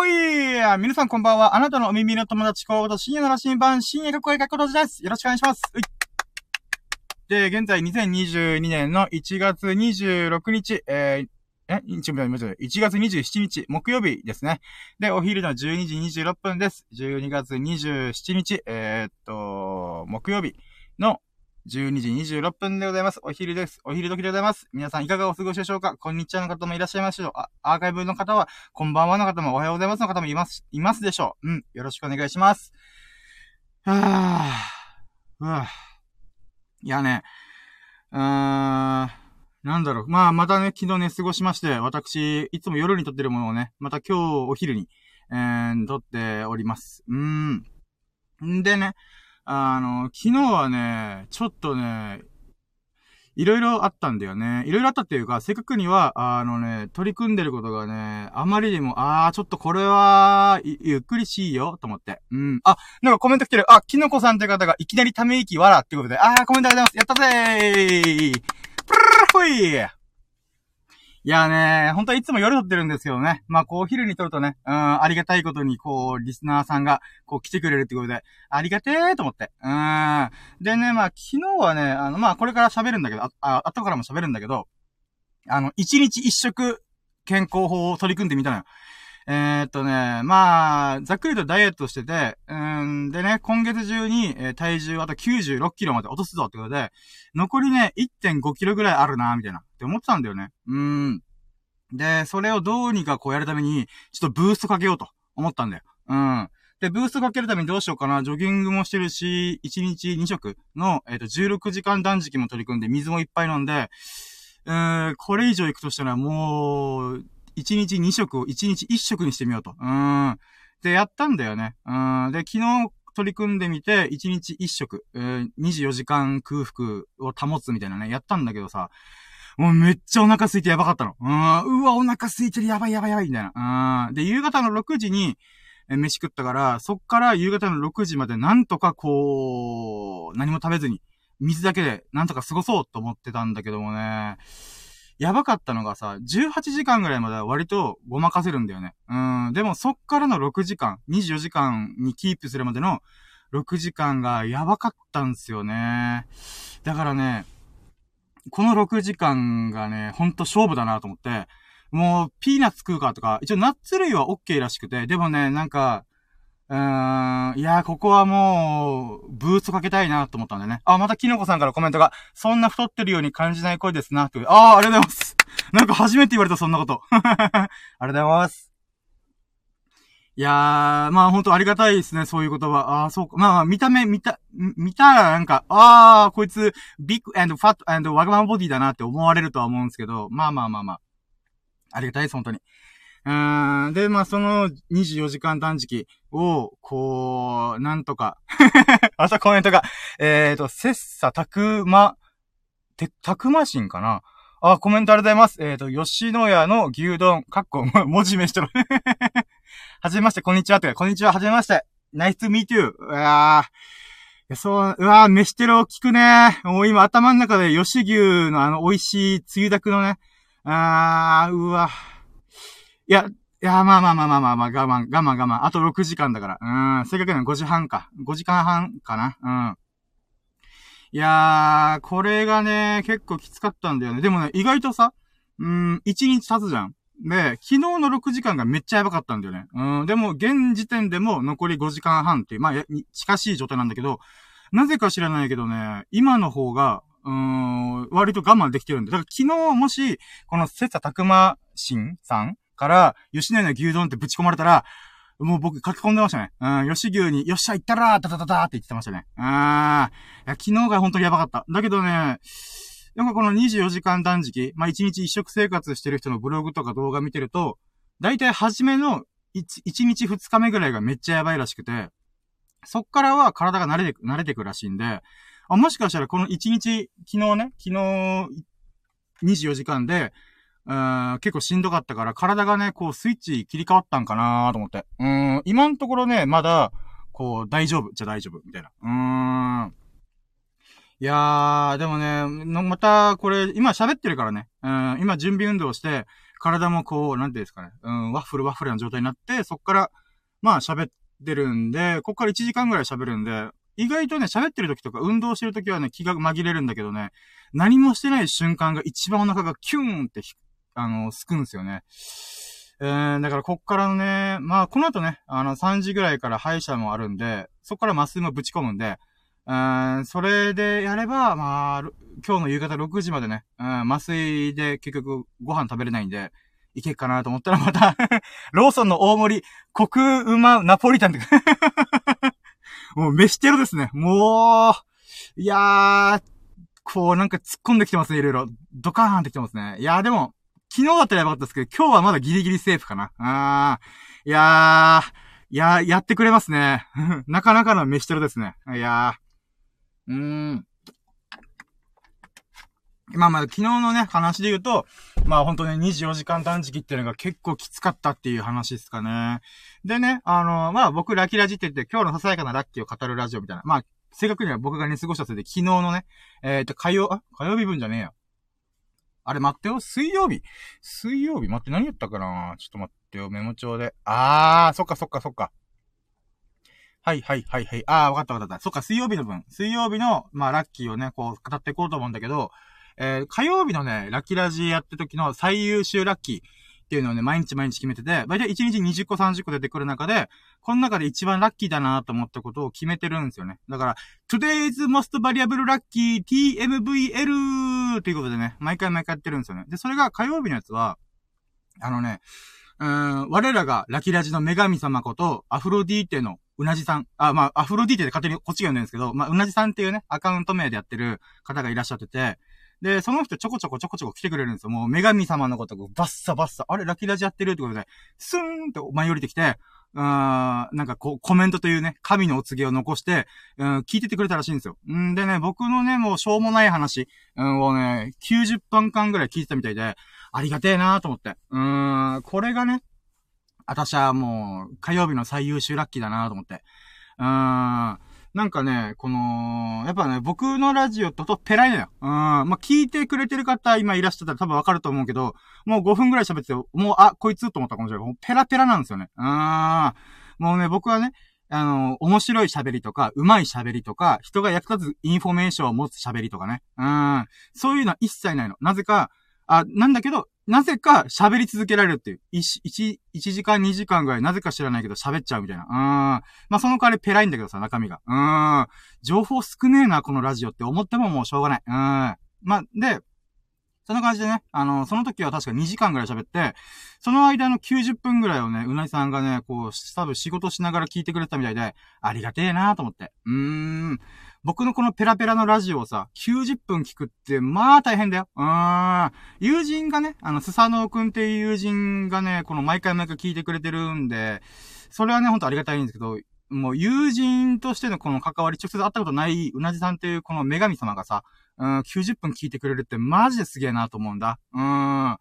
ほい皆さんこんばんは。あなたのお耳の友達コード深夜の羅針盤、深夜学校へ学校です。よろしくお願いします。いで、現在2022年の1月26日、えー、え、1月27日、木曜日ですね。で、お昼の12時26分です。12月27日、えー、っと、木曜日の12時26分でございます。お昼です。お昼時でございます。皆さんいかがお過ごしでしょうか？こんにちはの方もいらっしゃいますしょあ、アーカイブの方は、こんばんはの方もおはようございますの方もいます、いますでしょう。うん。よろしくお願いします。はぁ、うわいやね、うーん、なんだろう。まあ、またね、昨日ね、過ごしまして、私、いつも夜に撮ってるものをね、また今日お昼に、えー、撮っております。うーん。んでね、あの、昨日はね、ちょっとね、いろいろあったんだよね。いろいろあったっていうか、正確には、あのね、取り組んでることがね、あまりにも、あー、ちょっとこれは、ゆっくりしいよ、と思って。うん。あ、なんかコメント来てる。あ、キノコさんって方がいきなりため息わらってことで。あー、コメントありがとうございます。やったぜープルルほいいやね、本当はいつも夜撮ってるんですけどね。まあ、こう、昼に撮るとね、うん、ありがたいことに、こう、リスナーさんが、こう、来てくれるってことで、ありがてーと思って。うん。でね、まあ、昨日はね、あの、まあ、これから喋るんだけど、あ、あ後からも喋るんだけど、あの、一日一食健康法を取り組んでみたのよ。えー、っとね、まあ、ざっくりとダイエットしてて、うんでね、今月中に、えー、体重あと96キロまで落とすぞってことで、残りね、1.5キロぐらいあるな、みたいな、って思ってたんだよね。うん。で、それをどうにかこうやるために、ちょっとブーストかけようと思ったんだよ。うん。で、ブーストかけるためにどうしようかな。ジョギングもしてるし、1日2食の、えっ、ー、と、16時間断食も取り組んで、水もいっぱい飲んで、うーん、これ以上行くとしたらもう、1日2食を1日1食にしてみようと。うん。で、やったんだよね。うん。で、昨日取り組んでみて、1日1食、えー、24時間空腹を保つみたいなね、やったんだけどさ、もうめっちゃお腹空いてやばかったの。うん。うわ、お腹空いてる、やばいやばいやばい、みたいな。うん。で、夕方の6時に、え、飯食ったから、そっから夕方の6時までなんとかこう、何も食べずに、水だけでなんとか過ごそうと思ってたんだけどもね、やばかったのがさ、18時間ぐらいまでは割とごまかせるんだよね。うん。でもそっからの6時間、24時間にキープするまでの6時間がやばかったんすよね。だからね、この6時間がね、ほんと勝負だなと思って、もう、ピーナッツ食うかとか、一応ナッツ類は OK らしくて、でもね、なんか、うーん、いや、ここはもう、ブーストかけたいなと思ったんだよね。あ、またキノコさんからコメントが、そんな太ってるように感じない声ですな、という。ああ、ありがとうございます。なんか初めて言われた、そんなこと。ありがとうございます。いやー、まあ本当ありがたいですね、そういう言葉。ああ、そうか。まあ、見た目、見た、見たらなんか、ああ、こいつ、ビッグファットワグマンボディだなって思われるとは思うんですけど、まあまあまあまあ。ありがたいです、本当に。うん、で、まあ、その24時間断食を、こう、なんとか あとコメントが、えっ、ー、と、切磋琢磨、て、たくましんかな？あ、コメントありがとうございます。えっ、ー、と、吉野家の牛丼、かっこ、文字名してる。はじめまして、こんにちは。ってこんにちは、はじめまして。ナイスミートゥー。うわー。そう、うわー、飯テロ聞くねもう今頭の中で吉牛のあの美味しいつゆだくのね。あー、うわいや、いや、まあまあまあまあまあまあ、我慢、我慢我慢。あと6時間だから。うん、正確には5時半か。5時間半かな。うん。いやー、これがね、結構きつかったんだよね。でもね、意外とさ、うん、1日経つじゃん。で、昨日の6時間がめっちゃやばかったんだよね。うん、でも、現時点でも残り5時間半っていう、まあ、近しい状態なんだけど、なぜか知らないけどね、今の方が、うーん、割と我慢できてるんで。だから昨日もし、この切磋琢磨神さんから、吉野家の牛丼ってぶち込まれたら、もう僕書き込んでましたね。うん、吉牛に、よっしゃ、行ったらー、ダダダダーって言ってましたね。あー、いや、昨日が本当にやばかった。だけどね、でもこの24時間断食、まあ、1日1食生活してる人のブログとか動画見てると、だいたい初めの 1, 1日2日目ぐらいがめっちゃやばいらしくて、そっからは体が慣れて、慣れてくらしいんで、あ、もしかしたらこの1日、昨日ね、昨日24時間で、うん、結構しんどかったから、体がね、こうスイッチ切り替わったんかなと思って。うん、今のところね、まだ、こう、大丈夫じゃ大丈夫、みたいな。うーん。いやー、でもね、また、これ、今喋ってるからね。うん、今準備運動して、体もこう、なんていうんですかね、うん、ワッフルワッフルな状態になって、そっから、まあ喋ってるんで、こっから1時間ぐらい喋るんで、意外とね、喋ってる時とか運動してる時はね、気が紛れるんだけどね、何もしてない瞬間が一番お腹がキューンって、あの、すくんですよね。えー、だからこっからね、まあこの後ね、あの3時ぐらいから歯医者もあるんで、そっから麻酔もぶち込むんで、うん、それでやれば、まあ、今日の夕方6時までね、うん、麻酔で結局ご飯食べれないんで、いけっかなと思ったらまた ローソンの大盛り、コクうまナポリタンって もう飯テロですね。もう、いやー、こうなんか突っ込んできてますね、いろいろ。ドカーンってきてますね。いやーでも、昨日だったらやばかったですけど、今日はまだギリギリセーフかな。あー、いやー、いやー、やってくれますね。なかなかの飯テロですね。いやー、うーん。まあまあ、昨日のね、話で言うと、まあ本当に24時間断食っていうのが結構きつかったっていう話ですかね。でね、あの、まあ僕ラキラジって言って今日のささやかなラッキーを語るラジオみたいな。まあ、正確には僕が寝過ごしたせいで昨日のね、えっ、ー、と、火曜、あ火曜日分じゃねえよ。あれ待ってよ、水曜日？水曜日？待って何言ったかな？ちょっと待ってよ、メモ帳で。あー、そっかそっかそっか。はいはいはいはい。あー、わかったわかった。そっか、水曜日の分。水曜日の、まあ、ラッキーをね、こう、語っていこうと思うんだけど、えー、火曜日のね、ラッキーラジやって時の最優秀ラッキーっていうのをね、毎日毎日決めてて、だいたい1日20個30個出てくる中で、この中で一番ラッキーだなと思ったことを決めてるんですよね。だから、Today's Most Variable Lucky TMVL っていうことでね、毎回毎回やってるんですよね。で、それが火曜日のやつは、あのね、うん、我らがラキラジの女神様こと、アフロディーテのうなじさん。あ、まあ、アフロディーテで勝手にこっちが読んでるんですけど、まあ、うなじさんっていうね、アカウント名でやってる方がいらっしゃってて、で、その人ちょこちょこちょこちょこ来てくれるんですよ。もう女神様のことをバッサバッサ、あれ、ラキラジやってるってことで、スーンって舞い降りてきて、うーん、なんかこう、コメントというね、神のお告げを残して、うん、聞いててくれたらしいんですよ。んでね、僕のね、もうしょうもない話、うん、をね、90分間ぐらい聞いてたみたいで、ありがてえなーと思って。うーん、これがね、私はもう、火曜日の最優秀ラッキーだなと思って。うーん、なんかね、この、やっぱね、僕のラジオととペライのよ。うん。まあ、聞いてくれてる方今いらっしゃったら多分わかると思うけど、もう5分くらい喋ってて、もう、あ、こいつと思ったかもしれない。もうペラペラなんですよね。うん。もうね、僕はね、あの、面白い喋りとか、上手い喋りとか、人が役立つインフォメーションを持つ喋りとかね。うん。そういうのは一切ないの。なぜか、あ、なんだけど、なぜか喋り続けられるっていう。一、一、一時間二時間ぐらいなぜか知らないけど喋っちゃうみたいな。うん。まあ、その代わりペライんだけどさ、中身が。うーん。情報少ねえな、このラジオって思ってももうしょうがない。うん。まあ、で、そんな感じでね、あの、その時は確か2時間ぐらい喋って、その間の90分ぐらいをね、うなぎさんがね、こう、多分仕事しながら聞いてくれたみたいで、ありがてえなと思って。うーん。僕のこのペラペラのラジオをさ、90分聞くって、まあ大変だよ。うーん。友人がね、あの、スサノオくんっていう友人がね、この毎回毎回聞いてくれてるんで、それはね、ほんとありがたいんですけど、もう友人としてのこの関わり、直接会ったことない、うなじさんっていうこの女神様がさ、うん、90分聞いてくれるってマジですげえなと思うんだ。うん。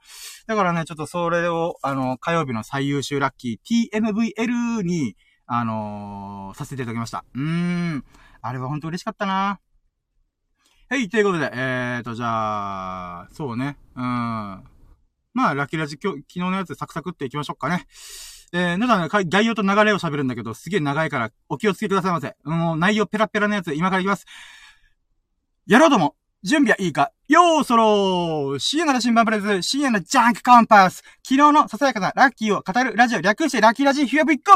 だからね、ちょっとそれを、あの、火曜日の最優秀ラッキー TMVL に、あのー、させていただきました。うーん。あれは本当嬉しかったな。はい、ということで、えーと、じゃあ、そうね。うん。まあ、ラッキーラジ、今日、昨日のやつサクサクっていきましょうかね。えー、なので、概要と流れを喋るんだけど、すげえ長いから、お気をつけくださいませ。もう、内容ペラペラのやつ、今からいきます。やろうとも準備はいいかよーそろー深夜の羅針盤プレゼン深夜のジャンクコンパス昨日のささやかなラッキーを語るラジオ略してラッキーラジ Here we go!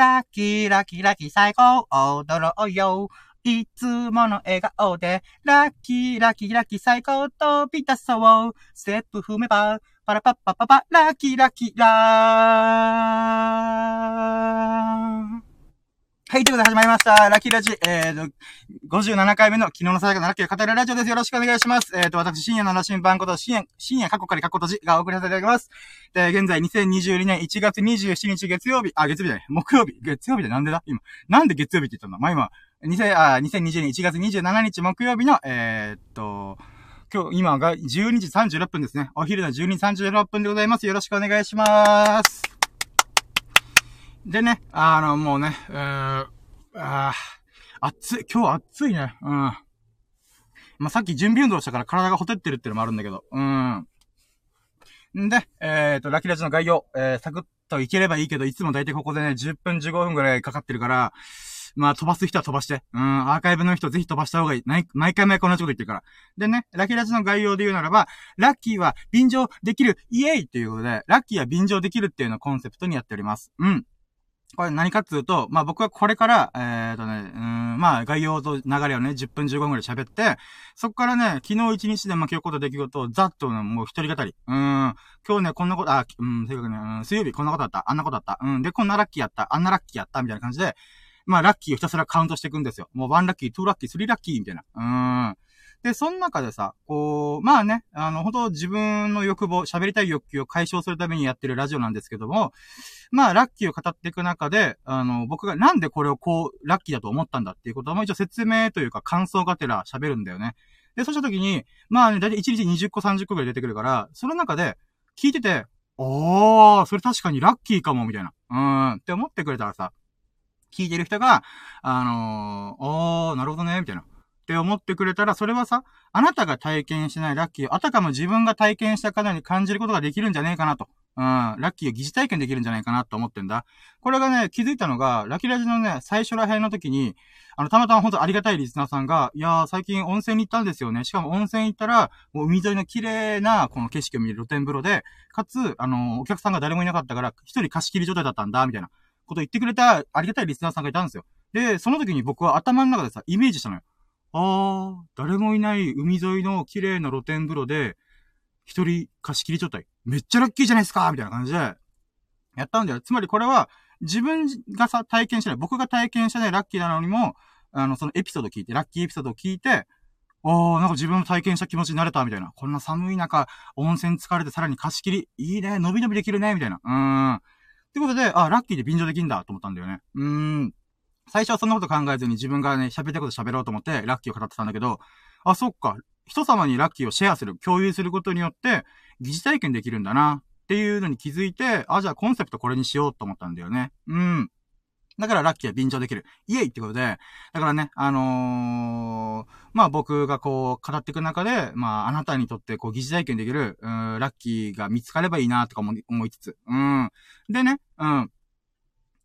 ラッキーラッキーラッキー最高。踊ろうよ。いつもの笑顔。で、ラッキーラッキーラッキー最高飛び出そう。ステップ踏めば、パラパッパパパ、ラッキーラッキーラー。はい、ということで始まりました。ラッキーラジ、えーと、57回目の昨日のさやかなラッキーを語るラジオです。よろしくお願いします。えーと、私、深夜の羅針盤こと、深夜、深夜過去から過去閉じがお送りさせていただきます。で、現在2022年1月27日月曜日、あ、月曜日だね。木曜日。月曜日でなんでだ？今。なんで月曜日って言ったんだまあ今、2000、あ、2020年1月27日木曜日の、えー、っと、今日、今が12時36分ですね。お昼の12時36分でございます。よろしくお願いします。でね、あの、もうね、うー、あ暑い、今日暑いね。うん。まあ、さっき準備運動したから体がほてってるっていうのもあるんだけど。うん。んで、えっ、ー、と、ラキラジの概要、えー、サクッといければいいけど、いつも大体ここでね、10分15分くらいかかってるから、まあ、飛ばす人は飛ばして。うん、アーカイブの人ぜひ飛ばした方がいい。毎回毎回同じこと言ってるから。でね、ラキラジの概要で言うならば、ラッキーは便乗できる、イエイっていうことで、ラッキーは便乗できるっていうのをコンセプトにやっております。うん。これ何かっていうと、まあ僕はこれから、えー、とね、うん、まあ概要と流れをね、10分15分くらい喋って、そっからね、昨日一日で巻き起こった出来事をざっとね、もう一人語り。うん、今日ね、こんなこと、あ、うん、正確に、うん、水曜日こんなことあった、あんなことあった、うん、で、こんなラッキーやった、あんなラッキーやった、みたいな感じで、まあラッキーをひたすらカウントしていくんですよ。もう1ラッキー、2ラッキー、3ラッキー、みたいな。うん。で、その中でさ、こう、まあね、あの、本当自分の欲望、喋りたい欲求を解消するためにやってるラジオなんですけども、まあ、ラッキーを語っていく中で、あの、僕がなんでこれをこう、ラッキーだと思ったんだっていうことも一応説明というか感想がてら喋るんだよね。で、そうした時に、まあね、だいたい1日20個30個ぐらい出てくるから、その中で、聞いてて、おー、それ確かにラッキーかも、みたいな。うーん、って思ってくれたらさ、聞いてる人が、あのー、おー、なるほどね、みたいな。って思ってくれたら、それはさ、あなたが体験しないラッキーを、あたかも自分が体験したかのように感じることができるんじゃねえかなと。うん、ラッキーを疑似体験できるんじゃないかなと思ってんだ。これがね、気づいたのが、ラキラジのね、最初ら辺の時に、あの、たまたま本当ありがたいリスナーさんが、いやー、最近温泉に行ったんですよね。しかも温泉行ったら、もう海沿いの綺麗な、この景色を見る露天風呂で、かつ、あの、お客さんが誰もいなかったから、一人貸し切り状態だったんだ、みたいなこと言ってくれた、ありがたいリスナーさんがいたんですよ。で、その時に僕は頭の中でさ、イメージしたのよ。あー、誰もいない海沿いの綺麗な露天風呂で、一人貸し切り状態。めっちゃラッキーじゃないですかみたいな感じで、やったんだよ。つまりこれは、自分がさ、体験してない、僕が体験してないラッキーなのにも、あの、そのエピソード聞いて、ラッキーエピソードを聞いて、おー、なんか自分も体験した気持ちになれた、みたいな。こんな寒い中、温泉疲れてさらに貸し切り、いいね、伸び伸びできるね、みたいな。うーん。ってことで、あ、ラッキーで便乗できんだ、と思ったんだよね。うーん。最初はそんなこと考えずに自分がね、喋りたいこと喋ろうと思ってラッキーを語ってたんだけど、あ、そっか。人様にラッキーをシェアする、共有することによって、疑似体験できるんだな、っていうのに気づいて、あ、じゃあコンセプトこれにしようと思ったんだよね。うん。だからラッキーは便乗できる。イエイってことで、だからね、あのー、まあ僕がこう語っていく中で、まああなたにとってこう疑似体験できる、うん、ラッキーが見つかればいいなとか思いつつ。うん。でね、うん。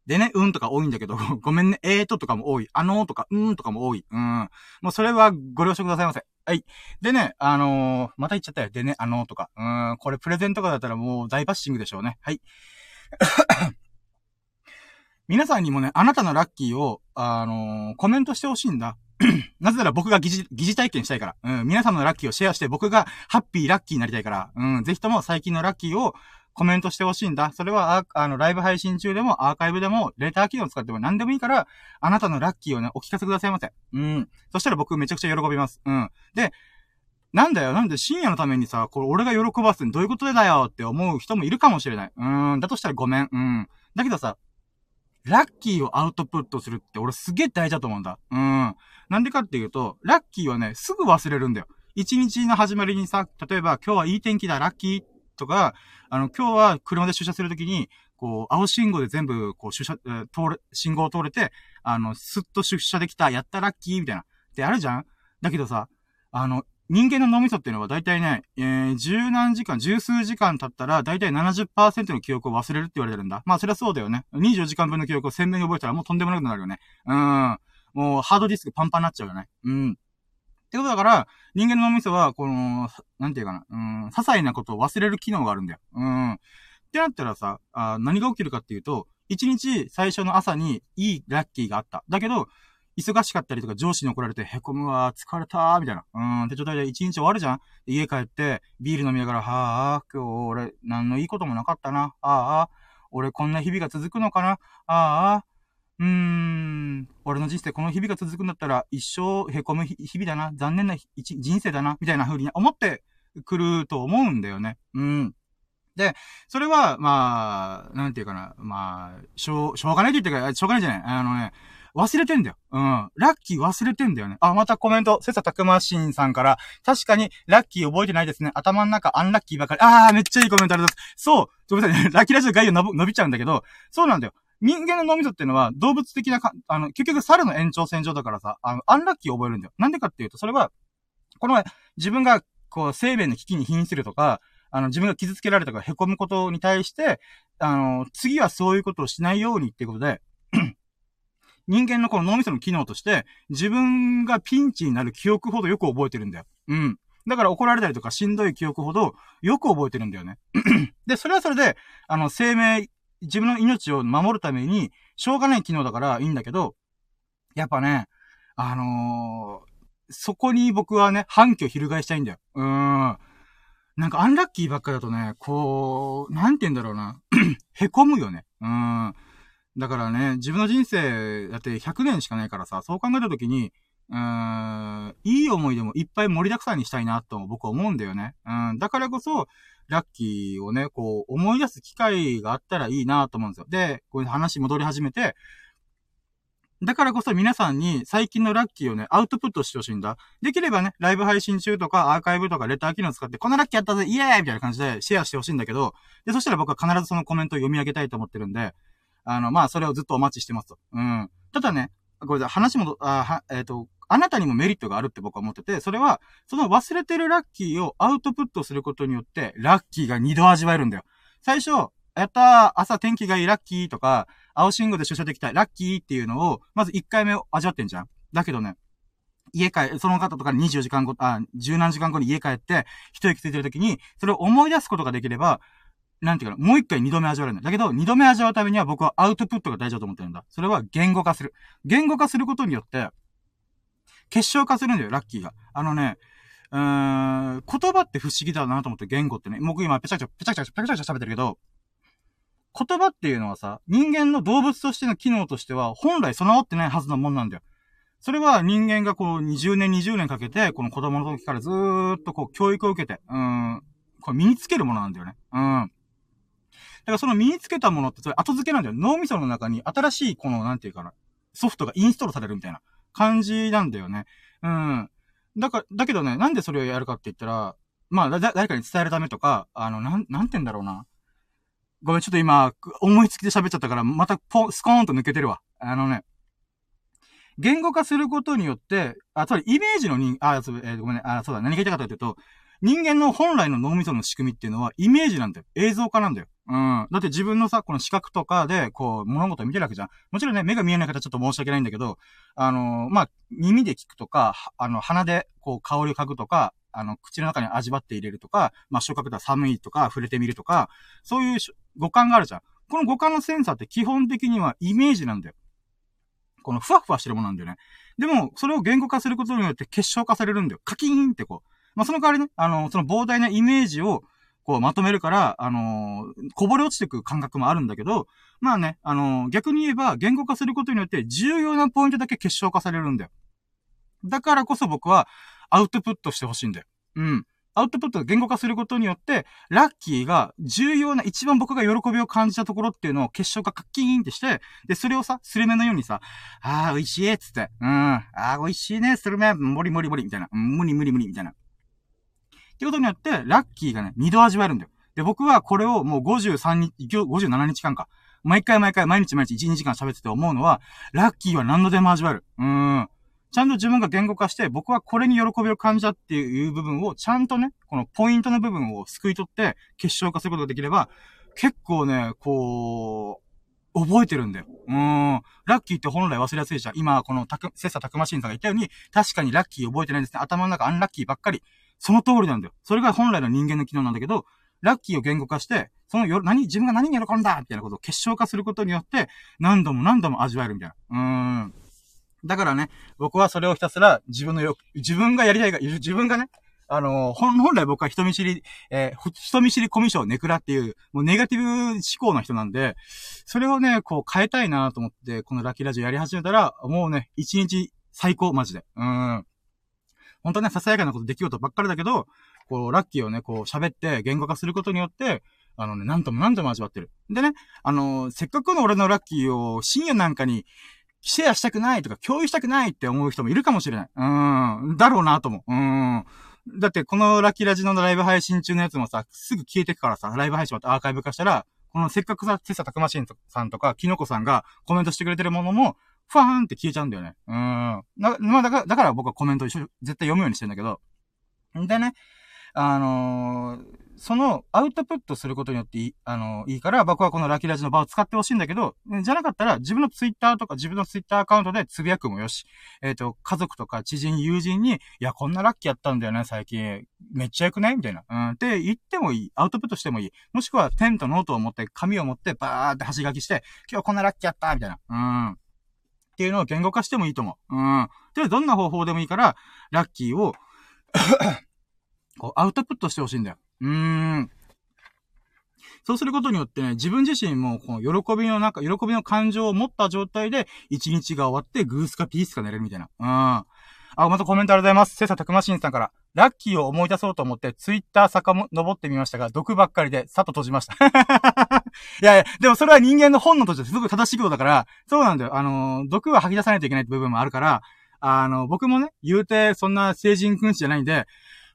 でね、うんとか多いんだけど、ごめんね、えーととかも多い。あのーとか、うんとかも多い。うん。もうそれはご了承くださいませ。はい。でね、あのー、また言っちゃったよ。でね、あのーとか。うん、これプレゼントとかだったらもう大バッシングでしょうね。はい。皆さんにもね、あなたのラッキーを、あのー、コメントしてほしいんだ。なぜなら僕が疑似、疑似体験したいから。うん、皆さんのラッキーをシェアして僕がハッピーラッキーになりたいから。うん、ぜひとも最近のラッキーをコメントしてほしいんだ。それは、あの、ライブ配信中でも、アーカイブでも、レター機能使っても何でもいいから、あなたのラッキーをね、お聞かせくださいませ。うん。そしたら僕めちゃくちゃ喜びます。うん。で、なんだよ、なんで深夜のためにさ、これ俺が喜ばすのどういうことでだよって思う人もいるかもしれない。うん。だとしたらごめん。うん。だけどさ、ラッキーをアウトプットするって俺すげえ大事だと思うんだ。うん。なんでかっていうと、ラッキーはね、すぐ忘れるんだよ。一日の始まりにさ、例えば今日はいい天気だ、ラッキーとか、あの、今日は車で出社するときに、こう、青信号で全部、こう、出社、通れ、信号を通れて、あの、スッと出社できた、やったラッキー、みたいな。ってあるじゃん？だけどさ、あの、人間の脳みそっていうのは大体ね、えー、十何時間、十数時間経ったら、大体70%の記憶を忘れるって言われてるんだ。まあ、それはそうだよね。24時間分の記憶を鮮明に覚えたらもうとんでもなくなるよね。うん。もう、ハードディスクパンパンになっちゃうよね。うん。ってことだから、人間の脳みそは、この、なんていうかな、うん、些細なことを忘れる機能があるんだよ。うん。ってなったらさ、あ何が起きるかっていうと、一日最初の朝にいいラッキーがあった。だけど、忙しかったりとか上司に怒られて凹むわ、疲れたー、みたいな。うん、って状態で一日終わるじゃん家帰って、ビール飲みながら、はあ、今日俺、何のいいこともなかったな。ああ、俺こんな日々が続くのかなああ、うーん、俺の人生この日々が続くんだったら一生凹む日々だな、残念な人生だな、みたいな風に思ってくると思うんだよね。うん。で、それは、まあ、なんていうかな、まあ、しょう、しょうがないって言ってか、しょうがないじゃない。あのね、忘れてんだよ。うん。ラッキー忘れてんだよね。あ、またコメント、セサタクマシンさんから、確かに、ラッキー覚えてないですね。頭の中、アンラッキーばかり。あー、めっちゃいいコメントありがとうございます。そう。ごめんなさい、ラッキーラジオ概要伸びちゃうんだけど、そうなんだよ。人間の脳みそっていうのは動物的なか、あの、結局猿の延長線上だからさ、あの、アンラッキーを覚えるんだよ。なんでかっていうと、それは、この前自分が、こう、生命の危機に瀕するとか、あの、自分が傷つけられたから凹むことに対して、あの、次はそういうことをしないようにっていうことで、人間のこの脳みその機能として、自分がピンチになる記憶ほどよく覚えてるんだよ。うん。だから怒られたりとかしんどい記憶ほどよく覚えてるんだよね。で、それはそれで、あの、生命、自分の命を守るために、しょうがない機能だからいいんだけど、やっぱね、あのー、そこに僕はね、反響翻したいんだよ。うーん。なんかアンラッキーばっかだとね、こう、なんて言うんだろうな。へこむよね。うん。だからね、自分の人生、だって100年しかないからさ、そう考えたときに、うーん、いい思いでもいっぱい盛りだくさんにしたいなと僕は思うんだよね。うん、だからこそ、ラッキーをね、こう、思い出す機会があったらいいなと思うんですよ。で、こういう話戻り始めて、だからこそ皆さんに最近のラッキーをね、アウトプットしてほしいんだ。できればね、ライブ配信中とかアーカイブとかレター機能使って、このラッキーやったぜイエーイみたいな感じでシェアしてほしいんだけど、で、そしたら僕は必ずそのコメントを読み上げたいと思ってるんで、あの、まあ、それをずっとお待ちしてますと。うん。ただね、これ話も、あは、えっ、ー、と、あなたにもメリットがあるって僕は思ってて、それは、その忘れてるラッキーをアウトプットすることによって、ラッキーが二度味わえるんだよ。最初、やったー、朝天気がいいラッキーとか、青信号で出社できたラッキーっていうのを、まず1回目を味わってんじゃん。だけどね、家帰、その方とか24時間後、あ、十何時間後に家帰って、一息ついてる時に、それを思い出すことができれば、なんていうかな、もう一回二度目味わえるんだ。だけど、二度目味わうためには僕はアウトプットが大事だと思ってるんだ。それは言語化する。言語化することによって、結晶化するんだよ、ラッキーが。あのね、うーん、言葉って不思議だなと思って、言語ってね。僕今、ぺちゃくちゃ、ぺちゃくちゃ、ぺちゃくちゃ喋ってるけど、言葉っていうのはさ、人間の動物としての機能としては、本来備わってないはずのもんなんだよ。それは人間がこう20年、20年かけて、この子供の時からずーっとこう教育を受けて、うん、これ身につけるものなんだよね。うん。だからその身につけたものってそれ後付けなんだよ。脳みその中に新しいこの、なんていうかな、ソフトがインストールされるみたいな感じなんだよね。うん。だから、だけどね、なんでそれをやるかって言ったら、まあ、だ、誰かに伝えるためとか、あの、なん、なんて言うんだろうな。ごめん、ちょっと今、思いつきで喋っちゃったから、またポン、スコーンと抜けてるわ。あのね、言語化することによって、あ、つまりイメージの人、あ、そう、えー、ごめんね、あ、そうだ、何が言いたかったかというと、人間の本来の脳みその仕組みっていうのはイメージなんだよ。映像化なんだよ。うん。だって自分のさ、この視覚とかで、こう、物事を見てるわけじゃん。もちろんね、目が見えない方ちょっと申し訳ないんだけど、あのー、まあ、耳で聞くとか、あの、鼻で、こう、香りを嗅ぐとか、あの、口の中に味わって入れるとか、まあ、触覚では寒いとか、触れてみるとか、そういう五感があるじゃん。この五感のセンサーって基本的にはイメージなんだよ。このふわふわしてるものなんだよね。でも、それを言語化することによって結晶化されるんだよ。カキーンってこう。まあ、その代わりね、あの、その膨大なイメージを、こう、まとめるから、あのー、こぼれ落ちてく感覚もあるんだけど、まあね、あのー、逆に言えば、言語化することによって、重要なポイントだけ結晶化されるんだよ。だからこそ僕は、アウトプットしてほしいんだよ。うん。アウトプットを言語化することによって、ラッキーが重要な、一番僕が喜びを感じたところっていうのを結晶化カッキーンってして、で、それをさ、スルメのようにさ、あー、美味しいっつって、うん、あー、美味しいね、スルメ、もりもりもり、みたいな、無理無理無理、みたいな。ってことによって、ラッキーがね、二度味わえるんだよ。で、僕はこれをもう53日、57日間か。毎回毎回、毎日毎日1、2時間喋ってて思うのは、ラッキーは何度でも味わえる。うーん。ちゃんと自分が言語化して、僕はこれに喜びを感じたっていう部分を、ちゃんとね、このポイントの部分を救い取って、結晶化することができれば、結構ね、こう、覚えてるんだよ。うん。ラッキーって本来忘れやすいじゃん。今、このたく、切磋琢磨シンさんが言ったように、確かにラッキー覚えてないんですね。頭の中アンラッキーばっかり。その通りなんだよ。それが本来の人間の機能なんだけど、ラッキーを言語化して、そのよ、何、自分が何に喜んだみたいなことを結晶化することによって、何度も何度も味わえるみたいな。うーん。だからね、僕はそれをひたすら自分のよ、自分がやりたいが、自分がね、あのー、本、本来僕は人見知り、えー、人見知りコミュ障ネクラっていう、もうネガティブ思考の人なんで、それをね、こう変えたいなと思って、このラッキーラジオやり始めたら、もうね、一日最高、マジで。うん。本当はね、ささやかなこと、出来事ばっかりだけど、こう、ラッキーをね、こう、喋って言語化することによって、あのね、なんともなんとも味わってる。でね、あのー、せっかくの俺のラッキーを深夜なんかにシェアしたくないとか共有したくないって思う人もいるかもしれない。うん。だろうなと思う。うん。だってこのラッキーラジのライブ配信中のやつもさ、すぐ消えてくからさ、ライブ配信またアーカイブ化したら、このせっかくさ、テッサタクマシンさんとか、キノコさんがコメントしてくれてるものも、ファーンって消えちゃうんだよね。うん。な、まあ、だから、だから僕はコメント一緒、絶対読むようにしてんだけど、でね、あのーそのアウトプットすることによっていい、あの、いいから、僕はこのラキラジの場を使ってほしいんだけど、じゃなかったら自分のツイッターとか自分のツイッターアカウントでつぶやくもよし、えっ、ー、と、家族とか知人、友人に、いや、こんなラッキーやったんだよね、最近。めっちゃ良くない？みたいな。うん。って言ってもいい。アウトプットしてもいい。もしくはペンとノートを持って、紙を持って、バーって端書きして、今日こんなラッキーやった？みたいな。うん。っていうのを言語化してもいいと思う。うん。で、どんな方法でもいいから、ラッキーを こう、アウトプットしてほしいんだよ。うーん。そうすることによってね、自分自身も、この喜びの中、喜びの感情を持った状態で、一日が終わって、グースカピースカ寝れるみたいな。うん。あ、またコメントありがとうございます。セサたくましんさんから、ラッキーを思い出そうと思って、ツイッター坂も登ってみましたが、毒ばっかりで、さっと閉じました。いやいや、でもそれは人間の本能としてすごく正しいことだから、そうなんだよ。あの、毒は吐き出さないといけないって部分もあるから、あの、僕もね、言うて、そんな成人君子じゃないんで、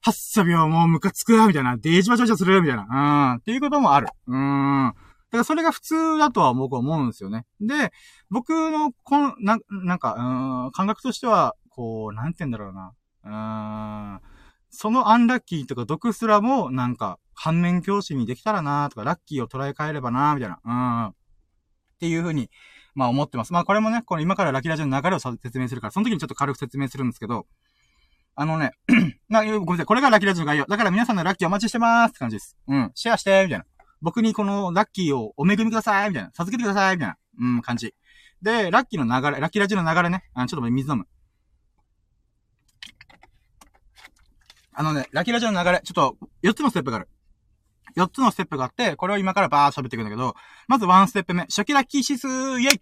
はっさびはもうムカつくよ、みたいな。デージバチバチするみたいな。うん。っていうこともある。うん。だからそれが普通だとは僕は思うんですよね。で、僕の、この、な、なんか、うん、感覚としては、こう、なんて言うんだろうな。うん。そのアンラッキーとか毒すらも、なんか、反面教師にできたらなとか、ラッキーを捉え変えればなみたいな。うん。っていうふうに、まあ思ってます。まあこれもね、この今からラキラジオの流れを説明するから、その時にちょっと軽く説明するんですけど、あのね、な、ごめんなさい。これがラキラジオの概要。だから皆さんのラッキーお待ちしてまーすって感じです。うん。シェアして、みたいな。僕にこのラッキーをお恵みください、みたいな。授けてください、みたいな。うん、感じ。で、ラッキーの流れ、ラッキーラジオの流れね。あちょっと待って、水飲む。あのね、ラキラジオの流れ、ちょっと、4つのステップがある。4つのステップがあって、これを今からバー喋っていくんだけど、まず1ステップ目、初期ラッキー指数、イェイっ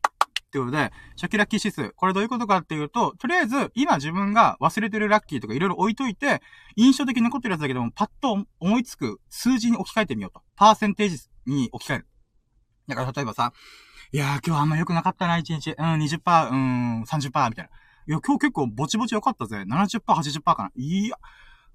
てことで、初期ラッキー指数。これどういうことかっていうと、とりあえず、今自分が忘れてるラッキーとかいろいろ置いといて、印象的に残ってるやつだけども、パッと思いつく数字に置き換えてみようと。パーセンテージに置き換える。だから例えばさ、いやー今日あんま良くなかったな、1日。うん、20%、うん、30%みたいな。いや、今日結構ぼちぼち良かったぜ。70%、80%かな。いや、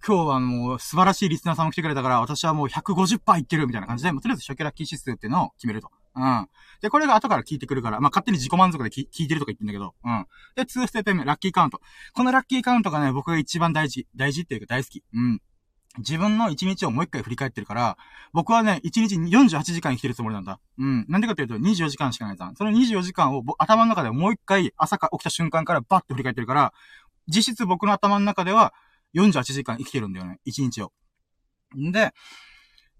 今日はもう素晴らしいリスナーさんも来てくれたから、私はもう150%いってるみたいな感じで、もうとりあえず初期ラッキー指数っていうのを決めると。うん。で、これが後から聞いてくるから、まあ、勝手に自己満足で聞いてるとか言ってんだけど、うん。で、2ステップ目、ラッキーカウント。このラッキーカウントがね、僕が一番大事、大事っていうか大好き。うん。自分の一日をもう一回振り返ってるから、僕はね、一日48時間生きてるつもりなんだ。うん。なんでかっていうと、24時間しかないじゃん。その24時間を頭の中でもう一回朝か起きた瞬間からバッて振り返ってるから、実質僕の頭の中では48時間生きてるんだよね。一日を。んで、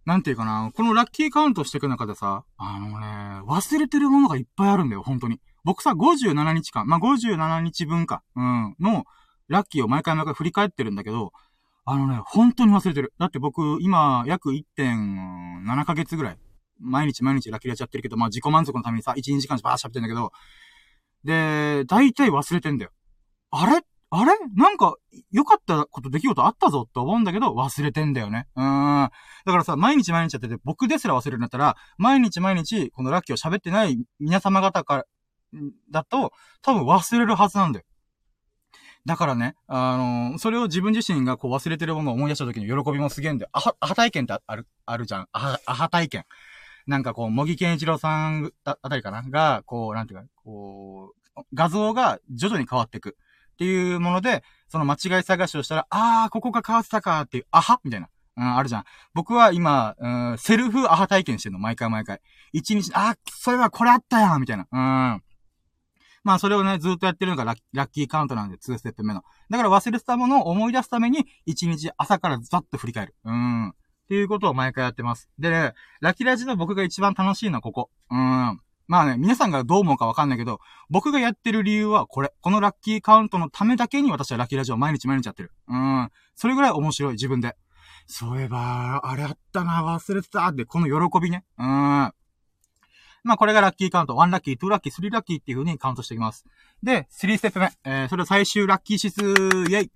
なんていうかな、このラッキーカウントしていく中でさ、あのね、忘れてるものがいっぱいあるんだよ、本当に。僕さ、57日間、まあ、57日分か、うん、の、ラッキーを毎回毎回振り返ってるんだけど、あのね、本当に忘れてる。だって僕、今、約1.7ヶ月ぐらい、毎日毎日ラッキーやっちゃってるけど、まあ、自己満足のためにさ、1、2時間バー喋ってんだけど、で、大体忘れてんだよ。あれあれ？なんか、良かったこと、出来事あったぞって思うんだけど、忘れてんだよね。うん。だからさ、毎日毎日やってて、僕ですら忘れるんだったら、毎日毎日、このラッキーを喋ってない皆様方から、だと、多分忘れるはずなんだよ。だからね、あのー、それを自分自身がこう忘れてるものを思い出した時の喜びもすげえんだよ。アハ、アハ体験ってある、あるじゃん。アハ、アハ体験。なんかこう、茂木健一郎さんあたりかな？が、こう、なんていうか、こう、画像が徐々に変わっていく。っていうもので、その間違い探しをしたら、あー、ここが変わってたかっていう、あは？みたいな。うん、あるじゃん。僕は今、うん、セルフアハ体験してるの、毎回毎回。一日、あ、それはこれあったやんみたいな。うん。まあ、それをね、ずっとやってるのがラッラッキーカウントなんで、2ステップ目の。だから忘れてたものを思い出すために、一日朝からざっと振り返る。うん。っていうことを毎回やってます。でね、ラッキーラジの僕が一番楽しいのはここ。うん。まあね、皆さんがどう思うかわかんないけど、僕がやってる理由はこれ。このラッキーカウントのためだけに私はラッキーラジオ毎日毎日やってる。うん。それぐらい面白い、自分で。そういえば、あれあったな、忘れてたって、この喜びね。うん。まあこれがラッキーカウント。1ラッキー、2ラッキー、3ラッキーっていう風にカウントしていきます。で、3ステップ目。えー、それを最終ラッキー指数、イェイ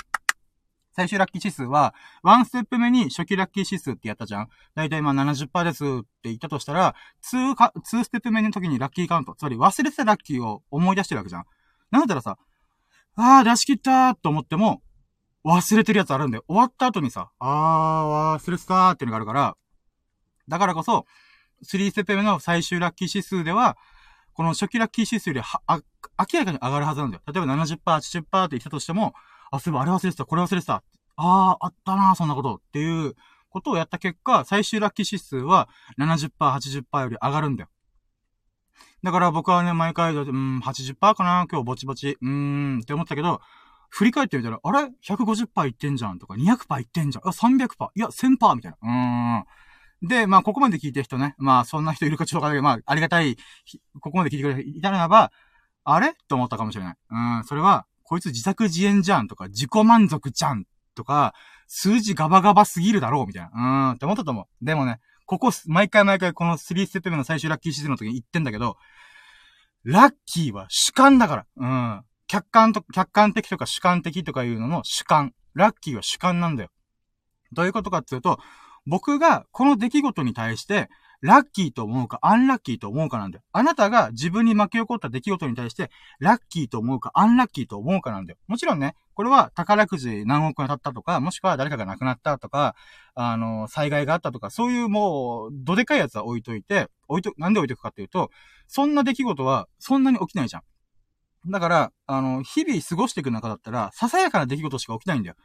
最終ラッキー指数は、ワンステップ目に初期ラッキー指数ってやったじゃん。だいたいまあ70%ですって言ったとしたら、2か、2ステップ目の時にラッキーカウント。つまり忘れてたラッキーを思い出してるわけじゃん。なんだったらさ、あー出し切ったーと思っても、忘れてるやつあるんだよ。終わった後にさ、あー忘れてたーっていうのがあるから、だからこそ、3ステップ目の最終ラッキー指数では、この初期ラッキー指数よりは、あ、明らかに上がるはずなんだよ。例えば70%、80%って言ったとしても、あ、そういえばあれ忘れてた、これ忘れてた。ああ、あったな、そんなことっていうことをやった結果、最終ラッキー指数は70%、80%より上がるんだよ。だから僕はね、毎回、うん、80%かな今日ぼちぼち。うーん、って思ったけど、振り返ってみたら、あれ ?150% いってんじゃんとか、200%いってんじゃん。あ、300%。いや、1000%みたいな。うーん。で、まあ、ここまで聞いてる人ね。まあ、そんな人いるかちょっとわかんないけど、まあ、ありがたい、ここまで聞いてくれていたならば、あれ？と思ったかもしれない。うん、それは、こいつ自作自演じゃんとか、自己満足じゃんとか、数字ガバガバすぎるだろうみたいな。うーん、って思ったと思う。でもね、ここ、毎回毎回この3ステップ目の最終ラッキーシーズンの時に言ってんだけど、ラッキーは主観だから。うん。客観と、客観的とか主観的とかいうのの主観。ラッキーは主観なんだよ。どういうことかっていうと、僕がこの出来事に対して、ラッキーと思うか、アンラッキーと思うかなんだよ。あなたが自分に巻き起こった出来事に対して、ラッキーと思うか、アンラッキーと思うかなんだよ。もちろんね、これは宝くじ何億円当たったとか、もしくは誰かが亡くなったとか、あの、災害があったとか、そういうもう、どでかいやつは置いといて、置いと、なんで置いとくかっていうと、そんな出来事はそんなに起きないじゃん。だから、あの、日々過ごしていく中だったら、ささやかな出来事しか起きないんだよ。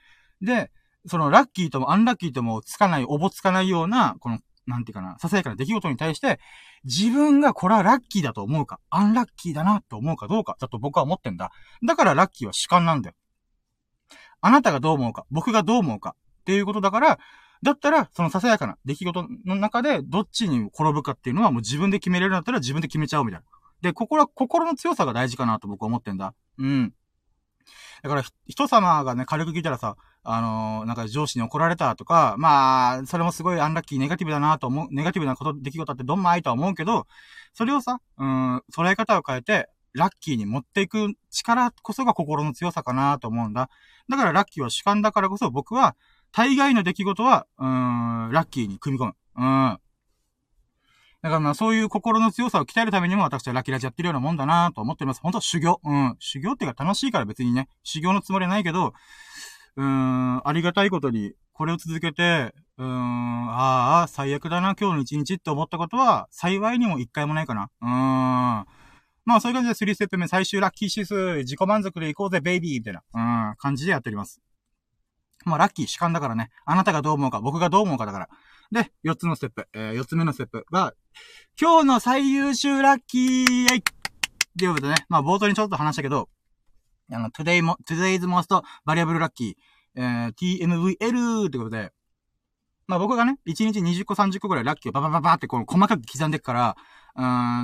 で、そのラッキーともアンラッキーともつかない、おぼつかないような、このなんていうかな、ささやかな出来事に対して、自分がこれはラッキーだと思うか、アンラッキーだなと思うかどうか、だと僕は思ってんだ。だからラッキーは主観なんだよ。あなたがどう思うか、僕がどう思うか、っていうことだから、だったら、そのささやかな出来事の中で、どっちに転ぶかっていうのはもう自分で決めれるんだったら自分で決めちゃおうみたいな。で、ここは心の強さが大事かなと僕は思ってんだ。うん。だから、人様がね、軽く聞いたらさ、あのー、なんか上司に怒られたとか、まあ、それもすごいアンラッキー、ネガティブだなと思う、ネガティブなこと、出来事ってどんまいとは思うけど、それをさ、うん、捉え方を変えて、ラッキーに持っていく力こそが心の強さかなと思うんだ。だからラッキーは主観だからこそ僕は、大概の出来事は、うん、ラッキーに組み込む。うん。だからまあそういう心の強さを鍛えるためにも私はラッキーラジやってるようなもんだなと思っております。本当は修行。うん。修行っていうか楽しいから別にね、修行のつもりはないけど、うーん、ありがたいことに、これを続けて、うーん、ああ、最悪だな、今日の一日って思ったことは、幸いにも一回もないかな。うーん。まあ、そういう感じで3ステップ目、最終ラッキー指数、自己満足で行こうぜ、ベイビーみたいな、うん、感じでやっております。まあ、ラッキー主観だからね。あなたがどう思うか、僕がどう思うかだから。で、4つのステップ、えー、4つ目のステップが、今日の最優秀ラッキーはいということでね、まあ、冒頭にちょっと話したけど、あの、today も、today's most variable lucky、えー、TMVL ってことで、まあ僕がね、1日20個30個ぐらいラッキーをババババってこの細かく刻んでいくから、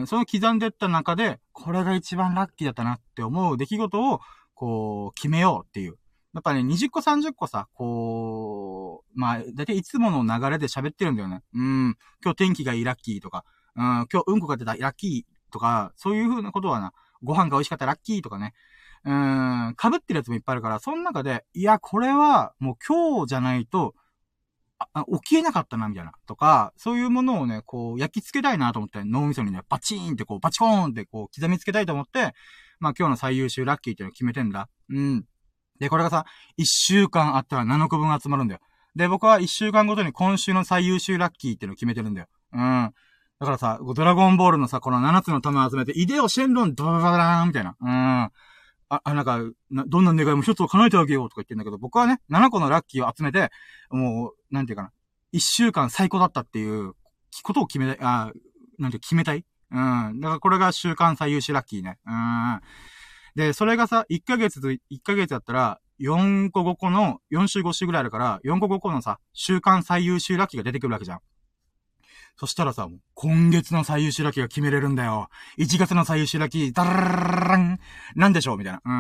うん、その刻んでった中で、これが一番ラッキーだったなって思う出来事を、こう、決めようっていう。やっぱね、20個30個さ、こう、まあ、だいたいいつもの流れで喋ってるんだよね。うん、今日天気がいいラッキーとか、うん、今日うんこが出たラッキーとか、そういう風なことはな、ご飯が美味しかったラッキーとかね、うん、被ってるやつもいっぱいあるから、その中で、いや、これは、もう今日じゃないと、あ、起きえなかったな、みたいな。とか、そういうものをね、こう、焼き付けたいなと思って、脳みそにね、バチーンってこう、バチコーンってこう、刻みつけたいと思って、まあ今日の最優秀ラッキーっていうのを決めてんだ。うん。で、これがさ、一週間あったら7個分集まるんだよ。で、僕は一週間ごとに今週の最優秀ラッキーっていうのを決めてるんだよ。うん。だからさ、ドラゴンボールのさ、この7つの玉を集めて、イデオシェンロンドバババラーンみたいな。うん。あ、なんか、どんな願いも一つを叶えてあげようとか言ってんだけど、僕はね、7個のラッキーを集めて、もう、なんていうかな、1週間最高だったっていうことを決めたい、あ、なんて決めたい？うん。だからこれが週間最優秀ラッキーね。うん。で、それがさ、1ヶ月と、1ヶ月だったら、4個5個の、4週5週ぐらいあるから、4個5個のさ、週間最優秀ラッキーが出てくるわけじゃん。そしたらさ、今月の最優秀ラッキーが決めれるんだよ。1月の最優秀ラッキー、ダララランなんでしょう？みたいな。うー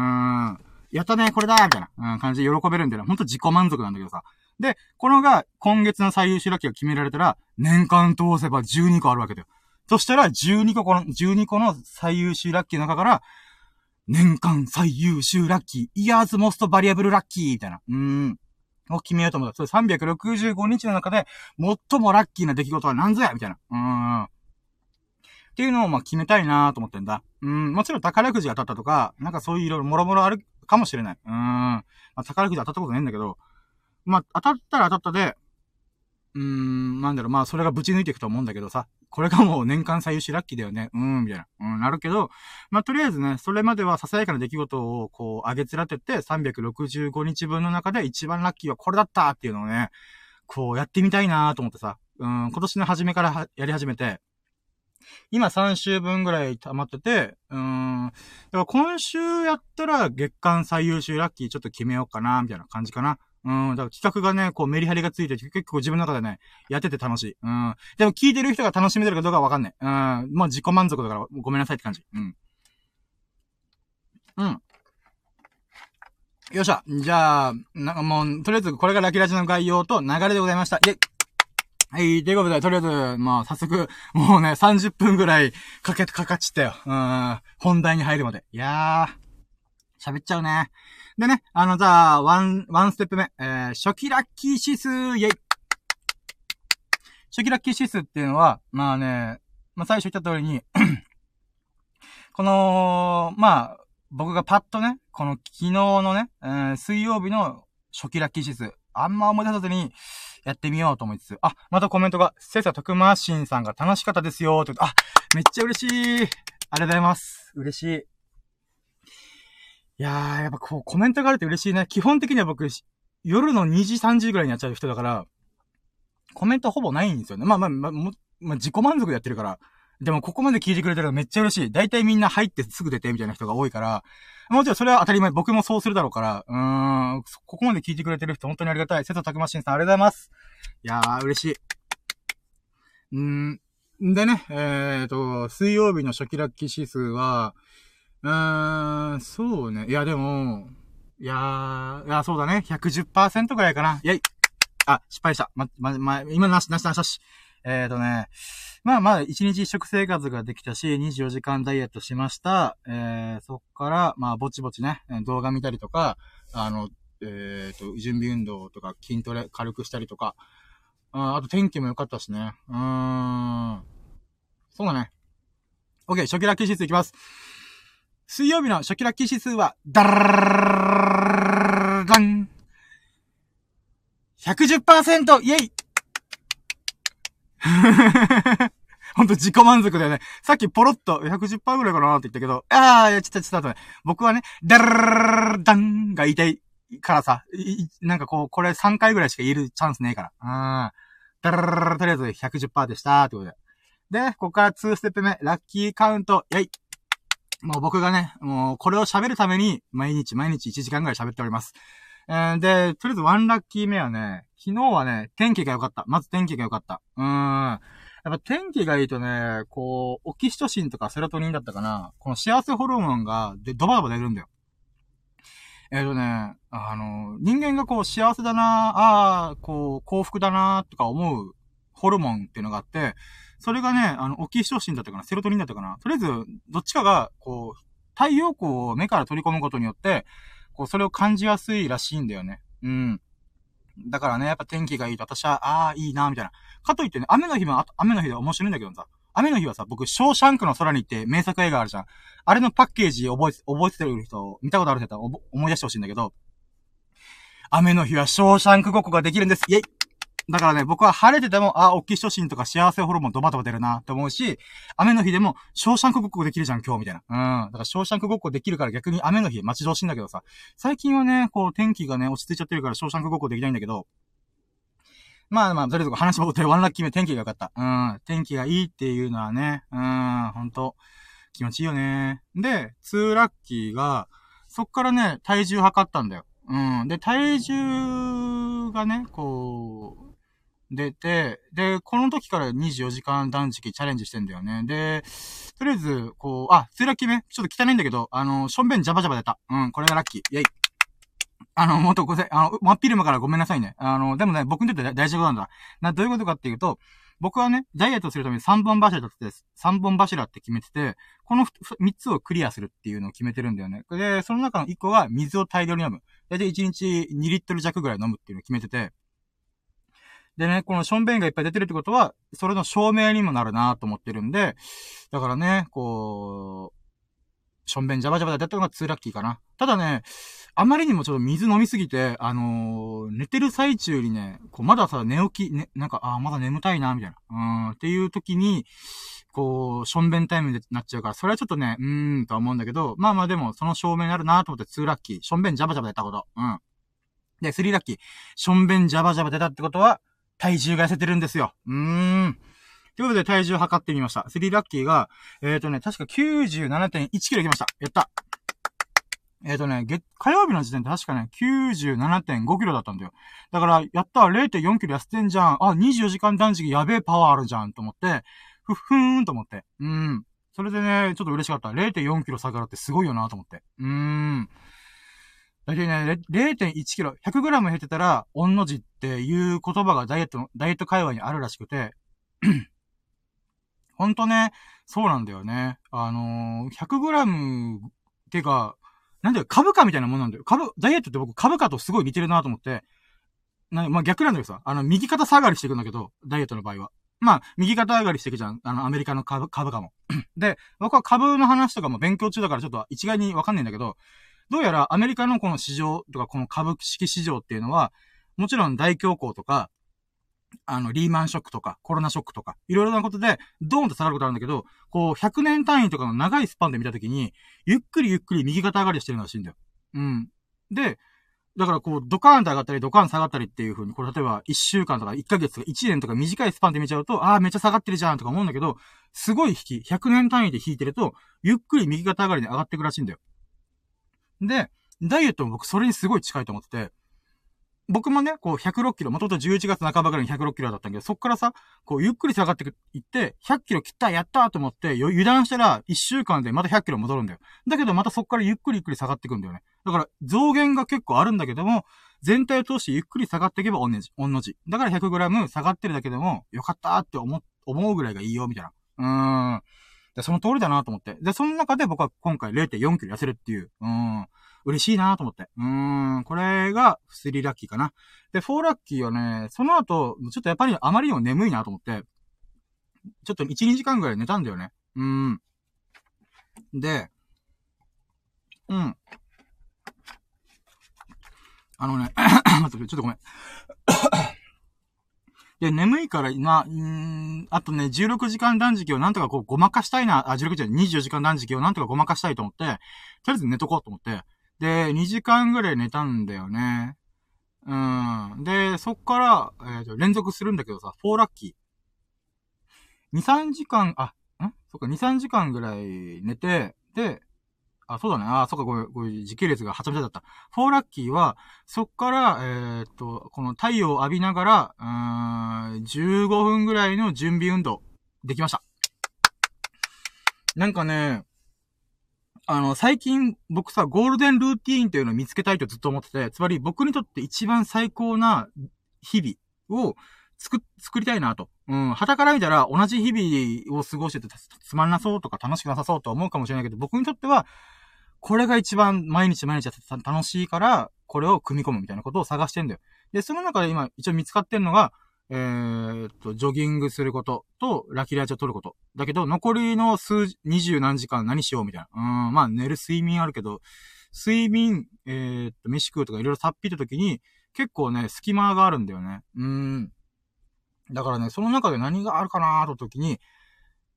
ん。やったね、これだみたいな、うん、感じで喜べるんだよ。ほんと自己満足なんだけどさ。で、このが、今月の最優秀ラッキーが決められたら、年間通せば12個あるわけだよ。そしたら、12個この、12個の最優秀ラッキーの中から、年間最優秀ラッキー、イヤーズモストバリアブルラッキーみたいな。うーん。を決めようと思った。それ365日の中で、最もラッキーな出来事は何ぞや？みたいな。うーん。っていうのをま決めたいなと思ってんだ。うん、もちろん宝くじ当たったとか、なんかそういういろいろもろもろあるかもしれない。うん。まあ、宝くじ当たったことないんだけど、まあ当たったら当たったで、うーん、なんだろう、まあそれがぶち抜いていくと思うんだけどさ、これがもう年間最優秀ラッキーだよね。うーん、みたいな。うん、なるけど、まあ、とりあえずね、それまではささやかな出来事をこう、上げつらてて、365日分の中で一番ラッキーはこれだったっていうのをね、こう、やってみたいなと思ってさ、うん、今年の初めからやり始めて、今3週分ぐらい溜まってて、うーん。だから今週やったら月間最優秀ラッキーちょっと決めようかな、みたいな感じかな。うん。だから企画がね、こうメリハリがついてて結構自分の中でね、やってて楽しい。うん。でも聞いてる人が楽しめてるかどうかわかんない。うん。まあ自己満足だからごめんなさいって感じ。うん。うん。よっしゃ。じゃあ、なんか、もう、とりあえずこれがラキラジの概要と流れでございました。イェイはい、ということで、とりあえず、まあ、早速、もうね、30分ぐらいかけ、かかっちったよ。うん、本題に入るまで。いやー、喋っちゃうね。でね、あの、じゃあ、 one、one step 目、えー、初期ラッキー指数、イェイ初期ラッキー指数っていうのは、まあね、まあ最初言った通りに この、まあ、僕がパッとね、この昨日のね、えー、水曜日の初期ラッキー指数、あんま思い出さずに、やってみようと思いつつ、あ、またコメントが、せさとくましんさんが楽しかったですよ、と、あ、めっちゃ嬉しい。ありがとうございます。嬉しい。いやー、やっぱこう、コメントがあると嬉しいね。基本的には僕、夜の2時、3時ぐらいにやっちゃう人だから、コメントほぼないんですよね。まあまあ、まあ、まあ、自己満足でやってるから。でも、ここまで聞いてくれてるのめっちゃ嬉しい。大体みんな入ってすぐ出てみたいな人が多いから、もちろんそれは当たり前。僕もそうするだろうから、うーん、ここまで聞いてくれてる人本当にありがたい。瀬戸拓馬新さんありがとうございます。いやー、嬉しい。うーん、でね、えーと、水曜日の初期ラッキー指数は、うーん、そうね。いや、でも、いやー、いや、そうだね。110%ぐらいかな。いやい。あ、失敗した。ま、ま、ま、今なし、なし、なし、なし。えーとね、まあまあ、一日一食生活ができたし、24時間ダイエットしました。えー、そっから、まあ、ぼちぼちね、動画見たりとか、あの、えーと、準備運動とか筋トレ軽くしたりとか、ああと天気も良かったしね。うーん。そうだね。OK、初期ラッキー指数いきます。水曜日の初期ラッキー指数は、ダラーン !110%! イェイほんと自己満足だよね。さっきポロッと110%ぐらいかなって言ったけど、ああ、ちょっとちょっと待って。僕はね、ダラーダンが言いたいからさ、なんかこう、これ3回ぐらいしか言えるチャンスねえから。うん。ダラララとりあえず110%でしたーってことで。で、ここから2ステップ目、ラッキーカウント、やいもう僕がね、もうこれを喋るために、毎日毎日1時間ぐらい喋っております。えー、で、とりあえずワンラッキー目はね、昨日はね、天気が良かった。まず天気が良かった。うーん。やっぱ天気がいいとね、こう、オキシトシンとかセロトニンだったかな、この幸せホルモンが、で、ドバドバ出るんだよ。えっ、ー、とね、あの、人間がこう幸せだなああ、こう、幸福だなとか思うホルモンっていうのがあって、それがね、あの、オキシトシンだったかな、セロトニンだったかな。とりあえず、どっちかが、こう、太陽光を目から取り込むことによって、こう、それを感じやすいらしいんだよね。うん。だからね、やっぱ天気がいいと私は、ああ、いいな、みたいな。かといってね、雨の日も、雨の日で面白いんだけどさ、雨の日はさ、僕、ショーシャンクの空に行って名作映画あるじゃん。あれのパッケージ覚え、覚えてる人、見たことある人は思い出してほしいんだけど、雨の日はショーシャンクごっこができるんです。イェイだからね、僕は晴れてても、あ、大きい初心とか幸せホルモンドバドバ出るなって思うし、雨の日でも、ショーシャンクごっこできるじゃん、今日、みたいな。うん。だから、ショーシャンクごっこできるから逆に雨の日待ち遠しいんだけどさ、最近はね、こう、天気がね、落ち着いちゃってるから、ショーシャンクごっこできないんだけど、まあまあ、とりあえず話戻って、ワンラッキー目天気が良かった。うん。天気がいいっていうのはね、うん、ほんと、気持ちいいよね。で、ツーラッキーが、そっからね、体重測ったんだよ。うん。で、体重がね、こう、出て、で、この時から24時間断食チャレンジしてんだよね。で、とりあえず、こう、あ、ツーラッキー目ちょっと汚いんだけど、あの、ションベンジャバジャバ出た。うん、これがラッキー。イェイ。あの、もっとごせ、あの、真っ昼間からごめんなさいね。あの、でもね、僕にとって大丈夫なんだ。な、どういうことかっていうと、僕はね、ダイエットするために3本柱だってです。3本柱って決めてて、この3つをクリアするっていうのを決めてるんだよね。で、その中の1個は水を大量に飲む。だいたい1日2リットル弱ぐらい飲むっていうのを決めてて、でね、このションベンがいっぱい出てるってことは、それの証明にもなるなと思ってるんで、だからね、こう、しょんべんジャバジャバでやったのが2ラッキーかな。ただね、あまりにもちょっと水飲みすぎて、あのー、寝てる最中にね、こう、まださ、寝起き、ね、なんか、あまだ眠たいな、みたいな。うん、っていう時に、こう、しょんべんタイムになっちゃうから、それはちょっとね、うーん、とは思うんだけど、まあまあでも、その証明になるなと思って2ラッキー。しょんべんジャバジャバやったこと。うん。で、3ラッキー。しょんべんジャバジャバ出たってことは、体重が痩せてるんですよ。うーん。ということで体重測ってみました。3ラッキーが、えっ、ー、とね、確か97.1キロいきました。やったえっ、ー、とね、月、火曜日の時点で確かね、97.5キロだったんだよ。だから、やった0.4キロ痩せてんじゃん。あ、24時間断食やべえパワーあるじゃん、と思って、ふっふーんと思って。うん。それでね、ちょっと嬉しかった。0.4キロ下がるってすごいよなと思って。うーん。だいたいね、0.1キロ、100グラム減ってたら、御の字っていう言葉がダイエットの、ダイエット会話にあるらしくて、ほんとね、そうなんだよね。あのー、100グラムてか、なんだよ、株価みたいなもんなんだよ。株、ダイエットって僕株価とすごい似てるなと思って、な、まあ、逆なんだけどさ、あの、右肩下がりしていくんだけど、ダイエットの場合は。まあ、右肩上がりしていくじゃん。あの、アメリカの株、株価も。で、僕は株の話とかも勉強中だからちょっと一概にわかんないんだけど、どうやらアメリカのこの市場とかこの株式市場っていうのは、もちろん大恐慌とか、あの、リーマンショックとか、コロナショックとか、いろいろなことで、ドーンと下がることあるんだけど、こう、100年単位とかの長いスパンで見たときに、ゆっくりゆっくり右肩上がりしてるらしいんだよ。うん。で、だからこう、ドカーンと上がったり、ドカーン下がったりっていう風に、これ例えば1週間とか1ヶ月とか1年とか短いスパンで見ちゃうと、ああ、めっちゃ下がってるじゃんとか思うんだけど、すごい引き、100年単位で引いてると、ゆっくり右肩上がりに上がっていくらしいんだよ。で、ダイエットも僕それにすごい近いと思ってて、僕もね、こう106キロ、もともと11月半ばぐらいに106キロだったんだけど、そっからさ、こうゆっくり下がっていって、100キロ切ったやったーと思って、油断したら1週間でまた100キロ戻るんだよ。だけどまたそっからゆっくりゆっくり下がっていくんだよね。だから増減が結構あるんだけども、全体を通してゆっくり下がっていけば同じ、同じ。だから 100g 下がってるだけでも、よかったーって思、思うぐらいがいいよ、みたいな。うーん。で、その通りだなと思って。で、その中で僕は今回0.4キロ痩せるっていう、うん。嬉しいなと思って。うーん、これが3ラッキーかな。で、4ラッキーはね、その後、ちょっとやっぱりあまりにも眠いなと思って、ちょっと1、2時間ぐらい寝たんだよね。うん。で、うん。あのね、待って、ちょっとごめん。で、眠いから、まあ、うん、あとね、16時間断食をなんとかこう、ごまかしたいな、あ、16時間、24時間断食をなんとかごまかしたいと思って、とりあえず寝とこうと思って、で、2時間ぐらい寝たんだよね。うん。で、そっから、えっ、ー、と、連続するんだけどさ、4ラッキー。2、3時間、あ、ん？そっか、2、3時間ぐらい寝て、で、あ、そうだね。あ、そっか、これ、これ時系列がはちゃめちゃだった。4ラッキーは、そっから、えー、っと、この太陽を浴びながら、うーん、15分ぐらいの準備運動、できました。なんかね、あの、最近僕さ、ゴールデンルーティーンっていうのを見つけたいとずっと思ってて、つまり僕にとって一番最高な日々を作、作りたいなと。うん。旗から見たら同じ日々を過ごしててつまんなそうとか楽しくなさそうと思うかもしれないけど、僕にとっては、これが一番毎日毎日楽しいから、これを組み込むみたいなことを探してんだよ。で、その中で今一応見つかってんのが、えー、っと、ジョギングすることと、ラキラジを取ること。だけど、残りの数、二十何時間何しようみたいな。うん、まあ寝る睡眠あるけど、睡眠、えー、っと、飯食うとかいろいろさっぴった時に、結構ね、隙間があるんだよね。うん。だからね、その中で何があるかなーと時に、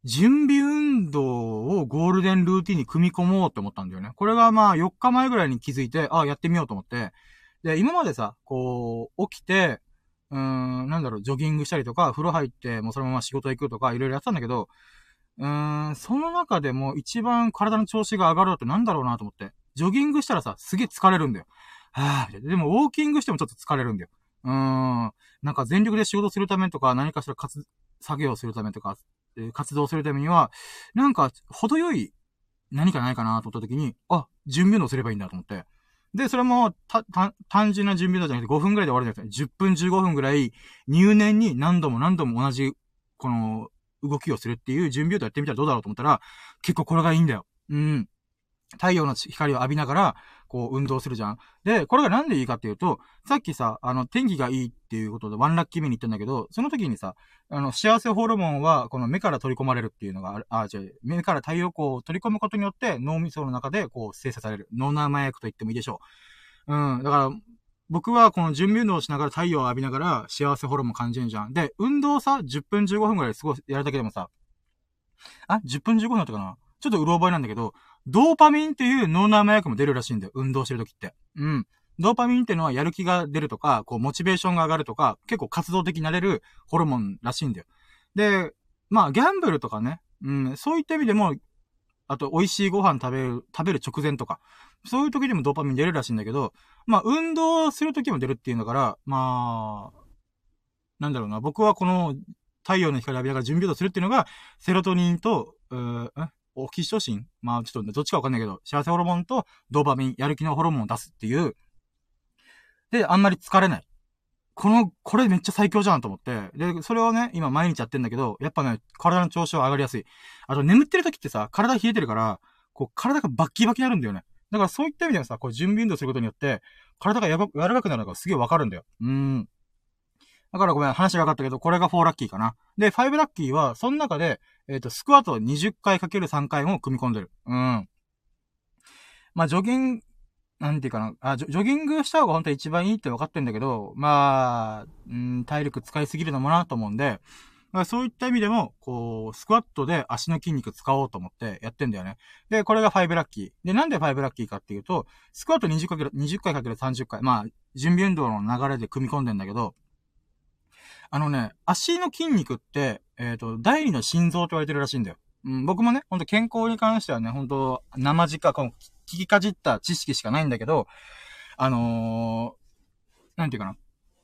準備運動をゴールデンルーティンに組み込もうって思ったんだよね。これがまあ4日前ぐらいに気づいて、ああ、やってみようと思って。で、今までさ、こう、起きて、うーん、なんだろう、ジョギングしたりとか、風呂入って、もうそのまま仕事行くとか、いろいろやってたんだけど、うーん、その中でも一番体の調子が上がるのってなんだろうなと思って。ジョギングしたらさ、すげえ疲れるんだよ。はぁ、でもウォーキングしてもちょっと疲れるんだよ。うーん、なんか全力で仕事するためとか、何かしら活、作業するためとか、活動するためには、なんか、程よい何かないかなと思った時に、あ、準備運動すればいいんだと思って。で、それも、た、た、単純な準備運動じゃなくて5分ぐらいで終わるじゃなくて、10分15分ぐらい入念に何度も何度も同じ、この、動きをするっていう準備運動やってみたらどうだろうと思ったら、結構これがいいんだよ。うん。太陽の光を浴びながら、こう、運動するじゃん。で、これがなんでいいかっていうと、さっきさ、あの、天気がいいっていうことで、ワンラッキー目に言ったんだけど、その時にさ、あの、幸せホルモンは、この目から取り込まれるっていうのがある、あ、違う、目から太陽光を取り込むことによって、脳みその中で、こう、生成される。脳内麻薬と言ってもいいでしょう。うん、だから、僕はこの準備運動をしながら太陽を浴びながら幸せホルモン感じるじゃん。で、運動さ、10分15分くらいすごいやるだけでもさ、あ、10分15分だったかなちょっとうろ覚えなんだけど、ドーパミンっていう脳内麻薬も出るらしいんだよ。運動してる時って。うん。ドーパミンっていうのはやる気が出るとか、こう、モチベーションが上がるとか、結構活動的になれるホルモンらしいんだよ。で、まあ、ギャンブルとかね、うん、そういった意味でも、あと、美味しいご飯食べる、食べる直前とか、そういう時でもドーパミン出るらしいんだけど、まあ、運動する時も出るっていうんだから、まあ、なんだろうな、僕はこの太陽の光浴びながら準備運動するっていうのが、セロトニンと、うーオキシトシンまあちょっとねどっちかわかんないけど、幸せホルモンとドーパミン、やる気のホルモンを出すっていう。で、あんまり疲れない。この、これめっちゃ最強じゃんと思って。で、それをね、今毎日やってんだけど、やっぱね、体の調子は上がりやすい。あと眠ってる時ってさ、体冷えてるから、こう、体がバッキバキになるんだよね。だからそういった意味ではさ、こう準備運動することによって、体がやば、柔らかくなるのがすげえわかるんだよ。うーん。だからごめん、話が分かったけど、これが4ラッキーかな。で、5ラッキーは、その中で、えっ、ー、と、スクワット20回かける3回も組み込んでる。うん。まあ、ジョギング、なんていうかな、あジョ、ジョギングした方が本当は一番いいって分かってんだけど、まあ、うん、体力使いすぎるのもなと思うんで、まあ、そういった意味でも、こう、スクワットで足の筋肉使おうと思ってやってんだよね。で、これが5ラッキー。で、なんで5ラッキーかっていうと、スクワット20かける、20回かける30回。まあ、準備運動の流れで組み込んでんだけど、あのね、足の筋肉って、えっ、ー、と、第二の心臓と言われてるらしいんだよ。うん、僕もね、ほんと健康に関してはね、ほんと、生実家、聞きかじった知識しかないんだけど、あのー、なんていうかな。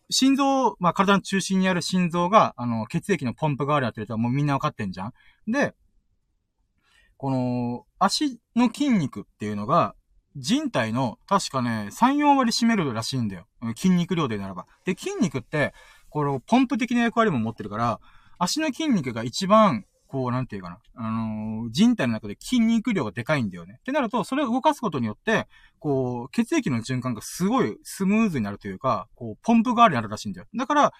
心臓、まあ、体の中心にある心臓が、あの、血液のポンプ代わりやってるとはもうみんなわかってんじゃんで、この、足の筋肉っていうのが、人体の確かね、3、4割占めるらしいんだよ。筋肉量でならば。で、筋肉って、このポンプ的な役割も持ってるから、足の筋肉が一番、こう、なんていうかな。あのー、人体の中で筋肉量がでかいんだよね。ってなると、それを動かすことによって、こう、血液の循環がすごいスムーズになるというか、こう、ポンプ代わりになるらしいんだよ。だから、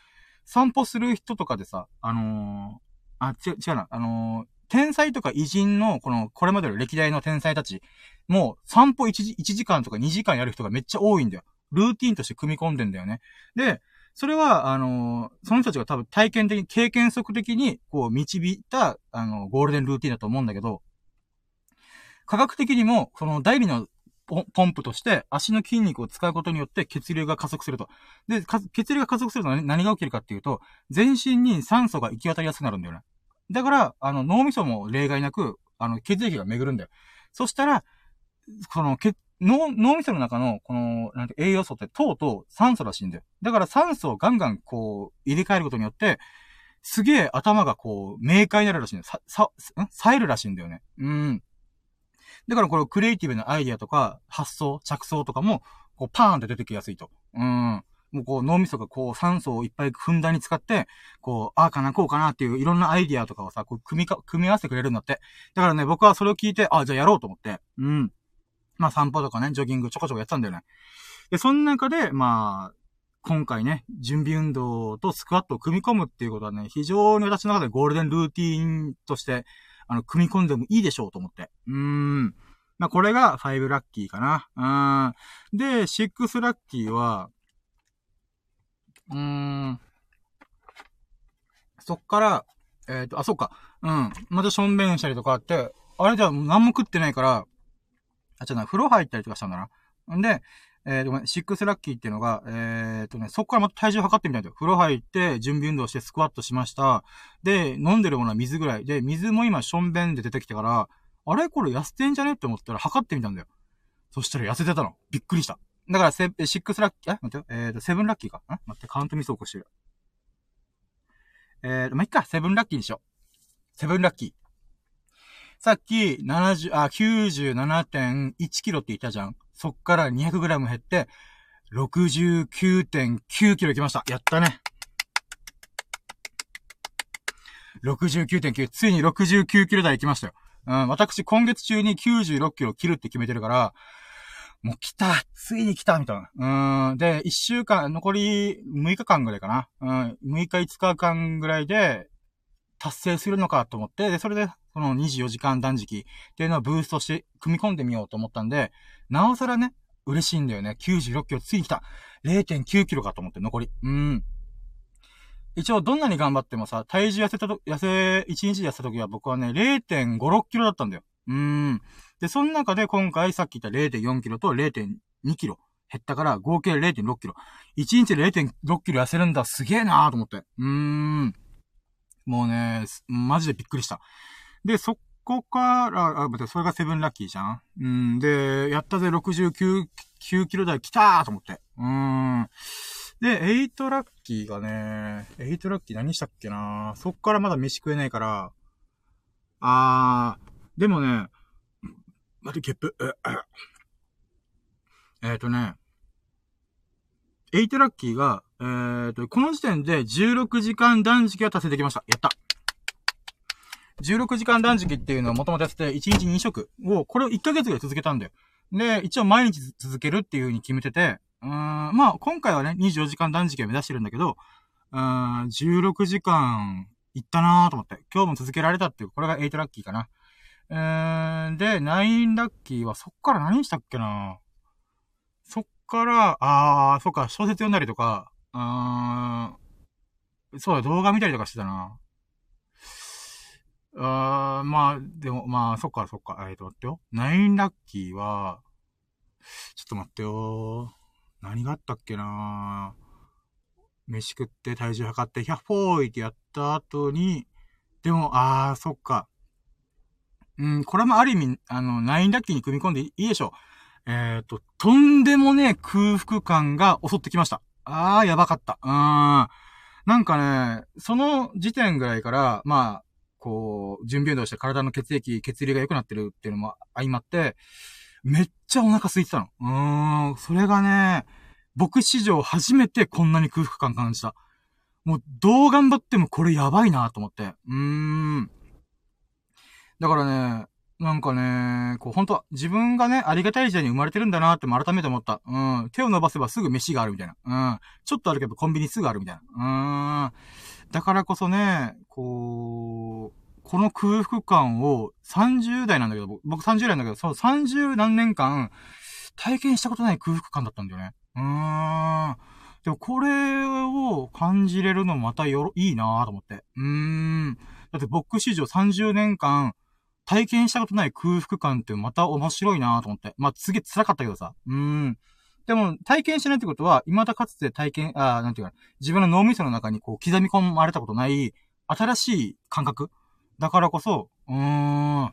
散歩する人とかでさ、あのー、あ、違う、違うな、あのー、天才とか偉人の、この、これまでの歴代の天才たち、もう散歩1時 ,1 時間とか2時間やる人がめっちゃ多いんだよ。ルーティンとして組み込んでんだよね。で、それは、あのその人たちが多分体験的、経験則的に、こう、導いた、あの、ゴールデンルーティンだと思うんだけど、科学的にも、その第二のポンプとして、足の筋肉を使うことによって血流が加速すると。で、血流が加速すると何が起きるかっていうと、全身に酸素が行き渡りやすくなるんだよね。だから、あの、脳みそも例外なく、あの、血液が巡るんだよ。そしたら、その、血、脳、脳みその中の、この、なんて、栄養素って糖と酸素らしいんだよ。だから酸素をガンガン、こう、入れ替えることによって、すげえ頭がこう、明快になるらしいんだよ。さ、さ、ん？冴えるらしいんだよね。うん。だからこれ、クリエイティブなアイディアとか、発想、着想とかも、こう、パーンって出てきやすいと。うん。もうこう脳みそがこう酸素をいっぱいふんだんに使って、こう、ああかな、こうかなっていういろんなアイディアとかをさ、こう組みか、組み合わせてくれるんだって。だからね、僕はそれを聞いて、ああ、じゃあやろうと思って。うん。まあ散歩とかね、ジョギングちょこちょこやってたんだよね。で、その中で、まあ、今回ね、準備運動とスクワットを組み込むっていうことはね、非常に私の中でゴールデンルーティーンとして、あの、組み込んでもいいでしょうと思って。うーん。まあ、これが5ラッキーかな。うん。で、6ラッキーは、うーん。そっから、えっ、ー、と、あ、そっか。うん。またしょんべんしたりとかあって、あれじゃ何も食ってないから、あ、ちょっと風呂入ったりとかしたんだな。んで、えー、ごめん、シックスラッキーっていうのが、えー、とね、そこからまた体重測ってみたいんだよ。風呂入って、準備運動してスクワットしました。で、飲んでるものは水ぐらい。で、水も今、しょんべんで出てきてから、あれこれ痩せてんじゃねって思ったら測ってみたんだよ。そしたら痩せてたの。びっくりした。だから、セ、シックスラッキー、え待ってよ、えーと、セブンラッキーか？ん待って、カウントミス起こしてる。えー、まあ、いっか、セブンラッキーにしよう。セブンラッキー。さっき、70、あ、97.1キロって言ったじゃん。そっから200グラム減って、69.9キロ来ました。やったね。69.9。ついに69キロ台行きましたよ。うん、私今月中に96キロ切るって決めてるから、もう来たついに来たみたいな。うん。で、1週間、残り6日間ぐらいかな。うん。6日5日間ぐらいで、達成するのかと思って、で、それで、この24時間断食っていうのをブーストして組み込んでみようと思ったんで、なおさらね、嬉しいんだよね。96キロついに来た。0.9キロかと思って、残り。うん。一応、どんなに頑張ってもさ、体重痩せたと、痩せ、1日で痩せた時は僕はね、0.5、6キロだったんだよ。うん。で、その中で今回さっき言った0.4キロと0.2キロ減ったから合計0.6キロ。1日で0.6キロ痩せるんだ。すげえなーと思って。うーん。もうね、マジでびっくりした。で、そこから、あ、待って、それがセブンラッキーじゃん？うん。で、やったぜ、69、9キロ台来たーと思って。うーん。で、8ラッキーがね、8ラッキー何したっけな？そっからまだ飯食えないから、あー、でもね、待って、ゲップ、えっ、とね、8ラッキーが、えーと、この時点で16時間断食が達成できました。やった。16時間断食っていうのをもともとやってて、1日2食を、これを1ヶ月ぐらい続けたんだよ。で、一応毎日続けるっていう風に決めてて、うーん、まあ、今回はね、24時間断食を目指してるんだけど、うーん、16時間いったなーと思って、今日も続けられたっていう、これが8ラッキーかな。うーん、で、9ラッキーはそっから何したっけなそっから、あー、そっか、小説読んだりとか、うーん、そうだ、動画見たりとかしてたな。あー、まあ、でも、まあ、そっか、そっか、えっ、と、待ってよ。9ラッキーは、ちょっと待ってよ。何があったっけな飯食って体重測って、100ポーイってやった後に、でも、あー、そっか。うん、これもある意味、あの、ナインラッキーに組み込んでいいでしょう。えっ、ー、と、とんでもね空腹感が襲ってきました。あー、やばかった。うーん。なんかね、その時点ぐらいから、まあ、こう、準備運動して体の血液、血流が良くなってるっていうのも相まって、めっちゃお腹空いてたの。うーん、それがね、僕史上初めてこんなに空腹感感じた。もう、どう頑張ってもこれやばいなと思って。うーん。だからね、なんかね、こう、本当自分がね、ありがたい時代に生まれてるんだなっても改めて思った。うん。手を伸ばせばすぐ飯があるみたいな。うん。ちょっとあるけどコンビニすぐあるみたいな。うん。だからこそね、こう、この空腹感を30代なんだけど、僕30代なんだけど、そう30何年間体験したことない空腹感だったんだよね。うーん。でもこれを感じれるのまたよろ、いいなぁと思って。うーん。だって僕史上30年間体験したことない空腹感ってまた面白いなぁと思って。まあ、次辛かったけどさ。うん。でも、体験しないってことは、未だかつて体験、あなんていうか、自分の脳みその中にこう刻み込まれたことない、新しい感覚？だからこそ、うーん。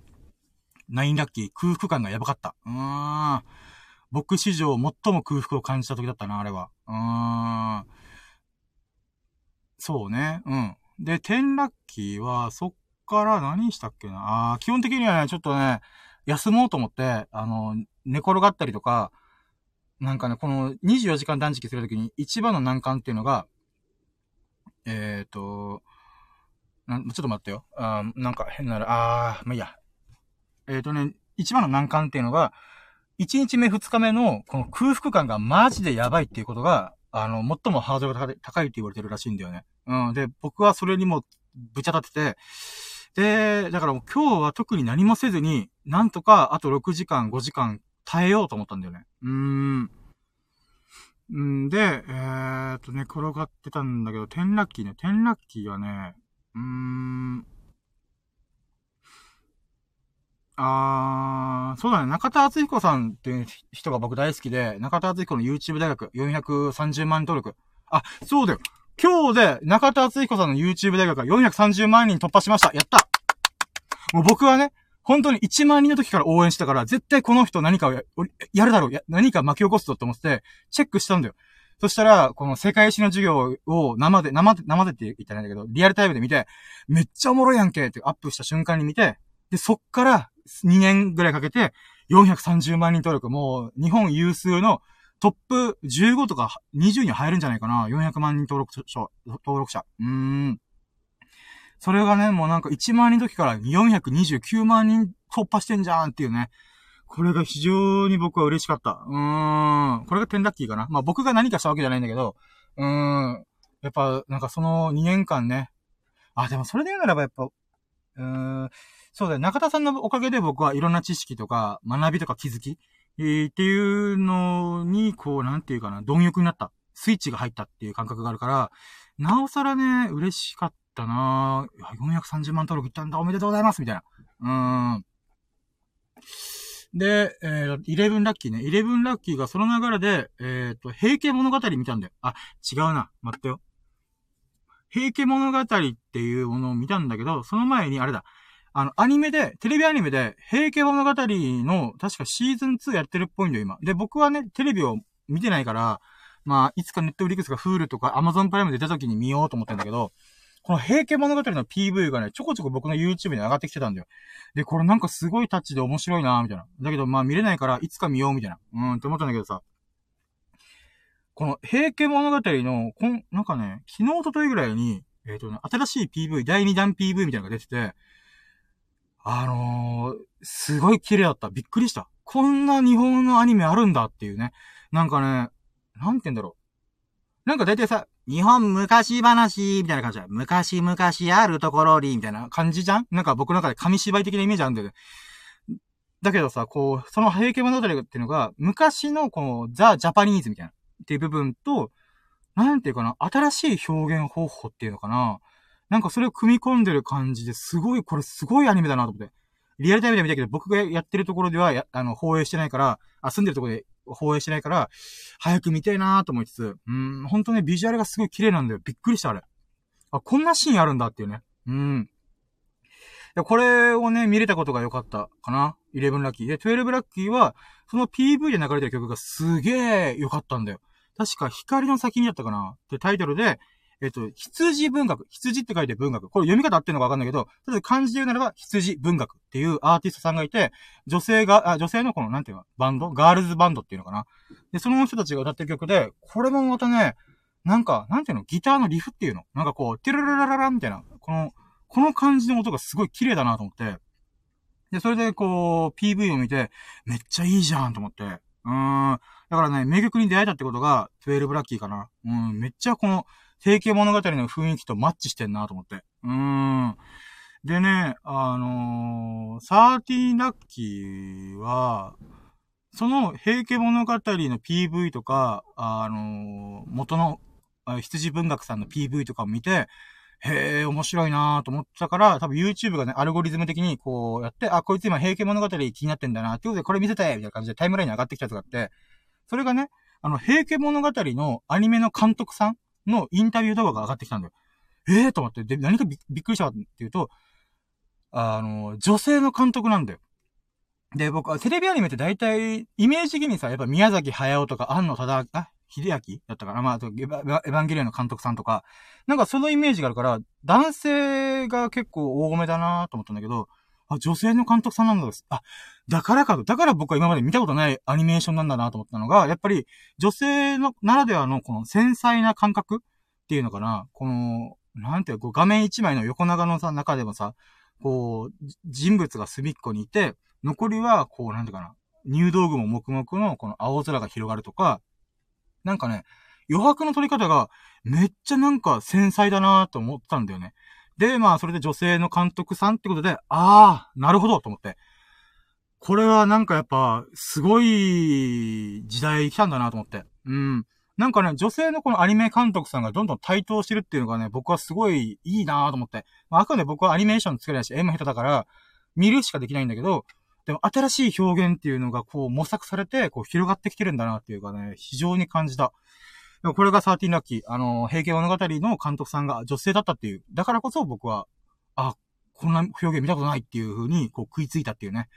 ナインラッキー、空腹感がやばかった。うーん。僕史上最も空腹を感じた時だったな、あれは。うーん。そうね。うん。で、10ラッキーは、そっから何したっけな。あ基本的にはね、ちょっとね、休もうと思って、あの、寝転がったりとか、なんかね、この24時間断食するときに一番の難関っていうのが、えっ、ー、と、な、ちょっと待ってよ。あなんか変なら、あー、まあ、いいや。えっ、ー、とね、一番の難関っていうのが、1日目2日目のこの空腹感がマジでやばいっていうことが、あの、最もハードルが高いって言われてるらしいんだよね。うん。で、僕はそれにもぶち当たってて、で、だからもう今日は特に何もせずに、なんとかあと6時間、5時間耐えようと思ったんだよね。うーん。んで、えー、っとね、転がってたんだけど、テンラッキーね、テンラッキーはね、うーん。あー、そうだね。中田敦彦さんっていう人が僕大好きで、中田敦彦の YouTube 大学430万登録。あ、そうだよ。今日で中田敦彦さんの YouTube 大学が430万人突破しました。やったもう僕はね、本当に1万人の時から応援したから、絶対この人何かをやるだろうや、何か巻き起こすぞって思って、チェックしたんだよ。そしたら、この世界史の授業を生で、生で、生でって言ったらいいんだけど、リアルタイムで見て、めっちゃおもろいやんけってアップした瞬間に見て、で、そっから2年ぐらいかけて、430万人登録、もう日本有数のトップ15とか20に入るんじゃないかな ?400 万人登録者、登録者。うーん。それがね、もうなんか1万人の時から429万人突破してんじゃんっていうね。これが非常に僕は嬉しかった。うーん。これが10ラッキーかな。まあ僕が何かしたわけじゃないんだけど、うーん。やっぱ、なんかその2年間ね。あ、でもそれで言うならばやっぱ、うーん。そうだよ。中田さんのおかげで僕はいろんな知識とか、学びとか気づき、えー、っていうのに、こう、なんていうかな、貪欲になった。スイッチが入ったっていう感覚があるから、なおさらね、嬉しかったなぁ。430万登録いったんだ、おめでとうございますみたいな。うーん。で、えー、11ラッキーね。11ラッキーがその流れで、えっ、ー、と、平家物語見たんだよ。あ、違うな。待ってよ。平家物語っていうものを見たんだけど、その前にあれだ。あの、アニメで、テレビアニメで、平家物語の、確かシーズン2やってるっぽいんだよ、今。で、僕はね、テレビを見てないから、まあ、いつかネットフリックスかフールとかアマゾンプライムで出た時に見ようと思ったんだけど、この平家物語の PV がね、ちょこちょこ僕の YouTube に上がってきてたんだよ。で、これなんかすごいタッチで面白いなみたいな。だけど、まあ見れないから、いつか見ようみたいな。うん、って思ったんだけどさ。この平家物語の、こん、なんかね、昨日、とといぐらいに、えっ、ー、とね、新しい PV、第2弾 PV みたいなのが出てて、あのー、すごい綺麗だった。びっくりした。こんな日本のアニメあるんだっていうね。なんかね、なんて言うんだろう。なんか大体さ、日本昔話、みたいな感じだ。昔々あるところに、みたいな感じじゃん？なんか僕の中で紙芝居的なイメージあるんだよね。だけどさ、こう、その平家物語っていうのが、昔のこのザ・ジャパニーズみたいな、っていう部分と、なんていうかな、新しい表現方法っていうのかな。なんかそれを組み込んでる感じですごい、これすごいアニメだなと思って。リアルタイムで見たけど、僕がやってるところでは、あの、放映してないから、あ、住んでるところで放映してないから、早く見たいなと思いつつ、うん、ほんとね、ビジュアルがすごい綺麗なんだよ。びっくりした、あれ。あ、こんなシーンあるんだっていうね。うん。で、これをね、見れたことが良かったかな。11ラッキー。で、12ラッキーは、その PV で流れてる曲がすげえ良かったんだよ。確か、光の先にだったかなってタイトルで、えっと、羊文学。羊って書いて文学。これ読み方合ってるのかわかんないけど、とりあえず漢字で言うならば、羊文学っていうアーティストさんがいて、女性が、あ、女性のこの、なんていうの、バンド？ガールズバンドっていうのかな？で、その人たちが歌ってる曲で、これもまたね、なんか、なんていうの、ギターのリフっていうの？なんかこう、ティラララララみたいな、この、この感じの音がすごい綺麗だなと思って、で、それでこう、PV を見て、めっちゃいいじゃんと思って、うーん。だからね、名曲に出会えたってことが、12ラッキーかな。うん、めっちゃこの、定型物語の雰囲気とマッチしてんなと思って。うーん。でね、あのー、サーティーラッキーは、その平家物語の PV とか、あのー、元の羊文学さんの PV とかを見て、へえ、面白いなーと思ったから、多分 YouTube がね、アルゴリズム的にこうやって、あ、こいつ今平家物語気になってんだな、ってことでこれ見せてみたいな感じでタイムラインに上がってきたやつがあって、それがね、あの、平家物語のアニメの監督さんのインタビュー動画が上がってきたんだよ。ええー、と思って、で、何かびっくりしたかっていうと、あの、女性の監督なんだよ。で、僕はテレビアニメって大体、イメージ的にさ、やっぱ宮崎駿とか、安野忠、あ、秀明だったかなまあ、あとエヴァンゲリオンの監督さんとか、なんかそのイメージがあるから、男性が結構大めだなと思ったんだけど、あ、女性の監督さんなんだです。あ、だからかと。だから僕は今まで見たことないアニメーションなんだなと思ったのが、やっぱり女性のならではのこの繊細な感覚っていうのかな。この、なんていうこう画面一枚の横長のさ、中でもさ、こう、人物が隅っこにいて、残りは、こう、なんていうかな。入道具も黙々のこの青空が広がるとか、なんかね、余白の取り方がめっちゃなんか繊細だなと思ったんだよね。で、まあ、それで女性の監督さんってことで、ああ、なるほどと思って。これはなんかやっぱ、すごい時代来たんだなと思って。うん。なんかね、女性のこのアニメ監督さんがどんどん台頭してるっていうのがね、僕はすごいいいなと思って。まあ、あくまで僕はアニメーション作れないし、絵も下手だから、見るしかできないんだけど、でも新しい表現っていうのがこう模索されて、こう広がってきてるんだなっていうかね、非常に感じた。でもこれが13ラッキー。あの、平家物語の監督さんが女性だったっていう。だからこそ僕は、あ、こんな表現見たことないっていう風に、こう食いついたっていうね。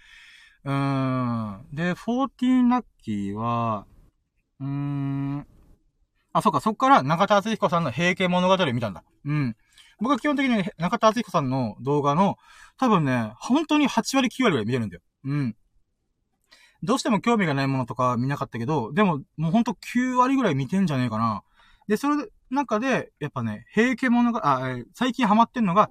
うーん。で、14ラッキーは、うーん。あ、そっか、そっから中田敦彦さんの平家物語を見たんだ。うん。僕は基本的に中田敦彦さんの動画の、多分ね、本当に8割9割ぐらい見てるんだよ。うん。どうしても興味がないものとか見なかったけど、でも、もうほんと9割ぐらい見てんじゃねえかな。で、それで、中で、やっぱね、平家物が、あ、最近ハマってんのが、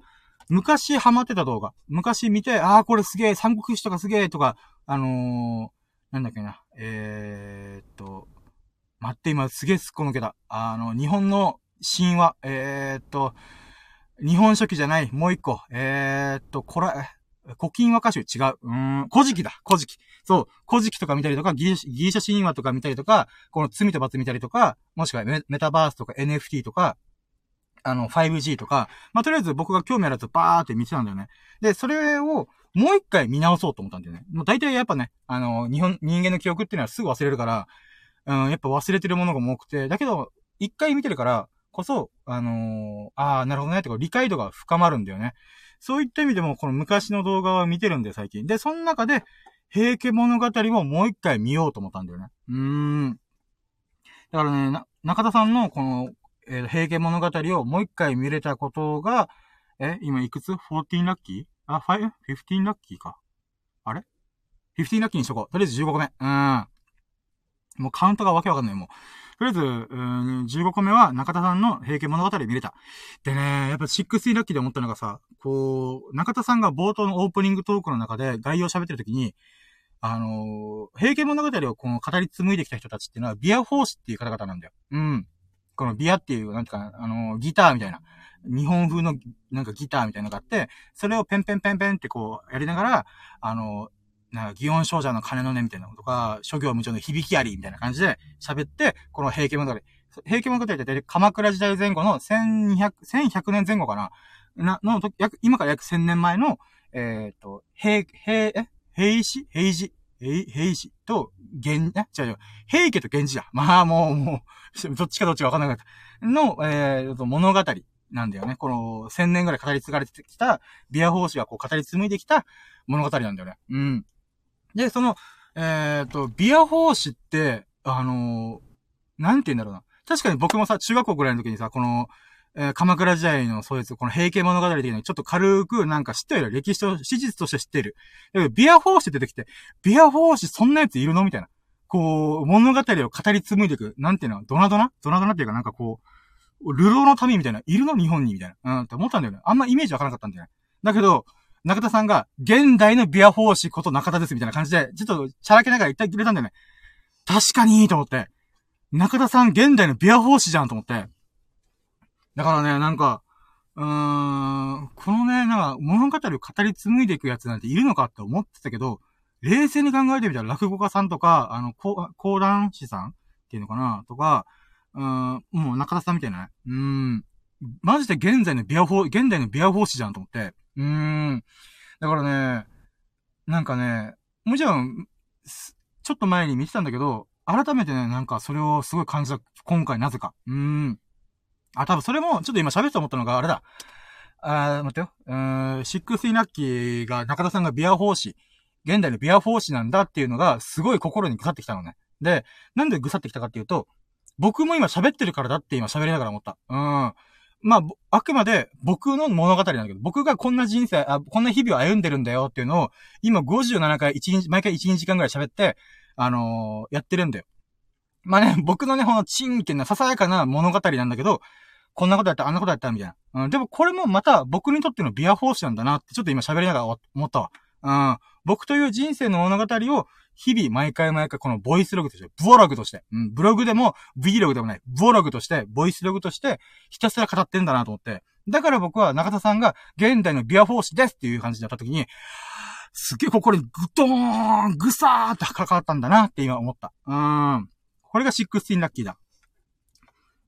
昔ハマってた動画。昔見て、ああ、これすげえ、三国志とかすげえとか、あのー、なんだっけな、えー、っと、待って、今すげえすっこ抜けた。あの、日本の神話、えー、っと、日本書紀じゃない、もう一個。えー、っと、これ、古今和歌集違う。うーん、古事記だ、古事記。そう、古事記とか見たりとか、ギリシャ神話とか見たりとか、この罪と罰見たりとか、もしくはメタバースとか NFT とか、あの、5G とか、まあ、とりあえず僕が興味あるやつバーって見てたんだよね。で、それを、もう一回見直そうと思ったんだよね。もう大体やっぱね、あの、日本、人間の記憶っていうのはすぐ忘れるから、うん、やっぱ忘れてるものが多くて、だけど、一回見てるから、こそ、あのー、ああ、なるほどね、って理解度が深まるんだよね。そういった意味でも、この昔の動画は見てるんだよ、最近。で、その中で、平家物語ももう一回見ようと思ったんだよね。うーん。だからね、な、中田さんのこの、えー、平家物語をもう一回見れたことが、え、今いくつ ?14 ラッキー？あ、5? 15ラッキーか。あれ ?15 ラッキーにしとこう。とりあえず15個目。うん。もうカウントがわけわかんない、もう。とりあえず、うん、15個目は中田さんの平家物語見れた。でね、やっぱ16ラッキーで思ったのがさ、こう、中田さんが冒頭のオープニングトークの中で概要喋ってる時に、あのー、平家物語をこの語り紡いできた人たちっていうのは、ビア法師っていう方々なんだよ。うん。このビアっていう、なんていうか、あのー、ギターみたいな。日本風のなんかギターみたいなのがあって、それをペンペンペンペンってこうやりながら、あの、なんか、祇園少女の鐘の音みたいなことか、諸行無常の響きありみたいな感じで喋って、この平家物語。平家物語って鎌倉時代前後の1200、1100年前後かなな、の、約、今から約1000年前の、えっ、ー、と、平、平、え？平氏？平氏？平、平氏？と、源、え？違う違う。平家と源氏だ。まあもう、もう、どっちかどっちかわかんなかった。の、えー、と、物語なんだよね。この、千年ぐらい語り継がれてきた、ビア法師がこう語り紡いできた物語なんだよね。うん。で、その、えっ、と、ビア法師って、あのー、なんて言うんだろうな。確かに僕もさ、中学校ぐらいの時にさ、この、えー、鎌倉時代のそういう、この平家物語的にちょっと軽くなんか知ってる歴史と、史実として知ってる。だけど、ビア法師って出てきて、ビア法師そんなやついるのみたいな。こう、物語を語り紡いでいく。なんていうのドナドナ？ドナドナっていうかなんかこう、流浪の民みたいな、いるの？日本にみたいな。うん、って思ったんだよね。あんまイメージわからなかったんだよね。だけど、中田さんが、現代のビア法師こと中田ですみたいな感じで、ちょっと、チャラけながら言ってくれたんだよね。確かにと思って。中田さん、現代のビア法師じゃんと思って。だからね、なんか、うーん、このね、なんか、物語を語り紡いでいくやつなんているのかって思ってたけど、冷静に考えてみたら、落語家さんとか、あの、講談師さんっていうのかなとか、うーん、もう中田さんみたいなね。うーん、マジで現在のビア法、現代のビア法師じゃんと思って。うーん。だからね、なんかね、もちろん、ちょっと前に見てたんだけど、改めてね、なんかそれをすごい感じた、今回なぜか。うーん。あ、多分それも、ちょっと今喋って思ったのが、あれだ。あー、待ってよ。うーん、シックスイナッキーが、中田さんがビア法師、現代のビア法師なんだっていうのが、すごい心に腐ってきたのね。で、なんで腐ってきたかっていうと、僕も今喋ってるからだって今喋りながら思った。うん。まあ、あくまで僕の物語なんだけど、僕がこんな人生、あ、こんな日々を歩んでるんだよっていうのを、今57回、1日、毎回1、2時間ぐらい喋って、あのー、やってるんだよ。まあね、僕のね、このチンケな、ささやかな物語なんだけど、こんなことやった、あんなことやった、みたいな。うん、でもこれもまた僕にとってのビアフォースなんだなって、ちょっと今喋りながら思ったわ。うん。僕という人生の物語を、日々、毎回毎回、このボイスログとして、ブログとして、うん、ブログでも、ビログでもない、ブログとして、ボイスログとして、ひたすら語ってんだなと思って。だから僕は中田さんが、現代のビアフォースですっていう感じでやった時に、すっげえ心にグドーン、ぐさーってかかったんだなって今思った。うん。これが16ラッキーだ。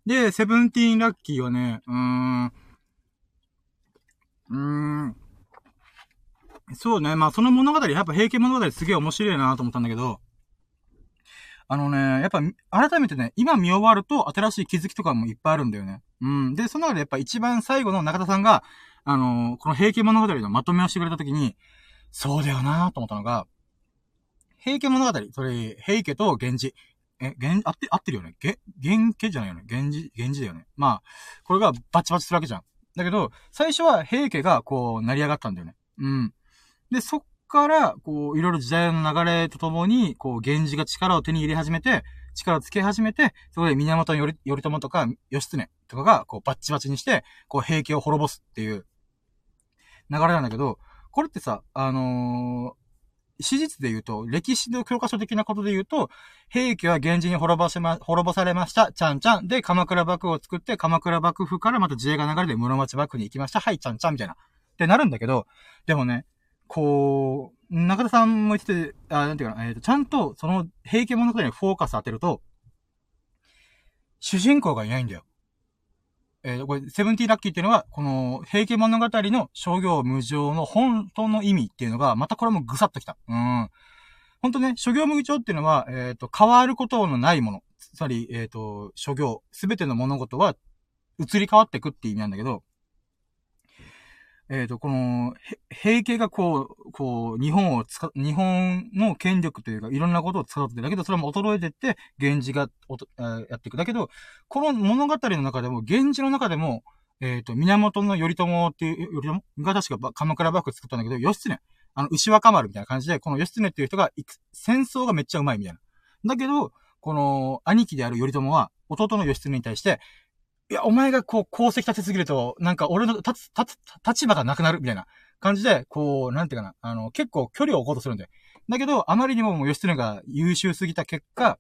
で、17ラッキーはね、うーん、うーん、そうね。まあ、その物語、やっぱ平家物語すげえ面白いなと思ったんだけど、あのね、やっぱ、改めてね、今見終わると新しい気づきとかもいっぱいあるんだよね。うん。で、その中でやっぱ一番最後の中田さんが、あのー、この平家物語のまとめをしてくれたときに、そうだよなと思ったのが、平家物語、それ、平家と源氏。え、源、あって、合ってるよね。げ、源家じゃないよね。源氏、源氏だよね。まあ、これがバチバチするわけじゃん。だけど、最初は平家がこう、成り上がったんだよね。うん。で、そっから、こう、いろいろ時代の流れとともに、こう、源氏が力を手に入れ始めて、力をつけ始めて、そこで源頼頼朝とか、義経とかが、こう、バッチバチにして、こう、平家を滅ぼすっていう流れなんだけど、これってさ、あの、史実で言うと、歴史の教科書的なことで言うと、平家は源氏に滅ぼせま、滅ぼされました。ちゃんちゃん。で、鎌倉幕府を作って、鎌倉幕府からまた自衛が流れて室町幕府に行きました。はい、ちゃんちゃんみたいな。ってなるんだけど、でもね、こう、中田さんも言ってて、あ、なんていうかな、えっ、ー、と、ちゃんと、その、平家物語にフォーカス当てると、主人公がいないんだよ。えー、これ、セブンティーラッキーっていうのは、この、平家物語の商業無常の本当の意味っていうのが、またこれもぐさっときた。うん。本当ね、諸行無常っていうのは、えっ、ー、と、変わることのないもの。つまり、えっ、ー、と、諸行、すべての物事は、移り変わっていくっていう意味なんだけど、えっ、ー、と、この、平家がこう、こう、日本をつか、日本の権力というか、いろんなことを使ってだけど、それも衰えてって、源氏がおと、やっていく。だけど、この物語の中でも、源氏の中でも、えっ、ー、と、源頼朝っていう、頼朝が確か鎌倉幕府作ったんだけど、義経、あの、牛若丸みたいな感じで、この義経っていう人が、戦争がめっちゃうまいみたいな。だけど、この、兄貴である頼朝は、弟の義経に対して、いや、お前がこう、功績立てすぎると、なんか俺の立つ、立つ、立場がなくなるみたいな感じで、こう、なんていうかな、あの、結構距離を置こうとするんだよ。だけど、あまりにももう義経が優秀すぎた結果、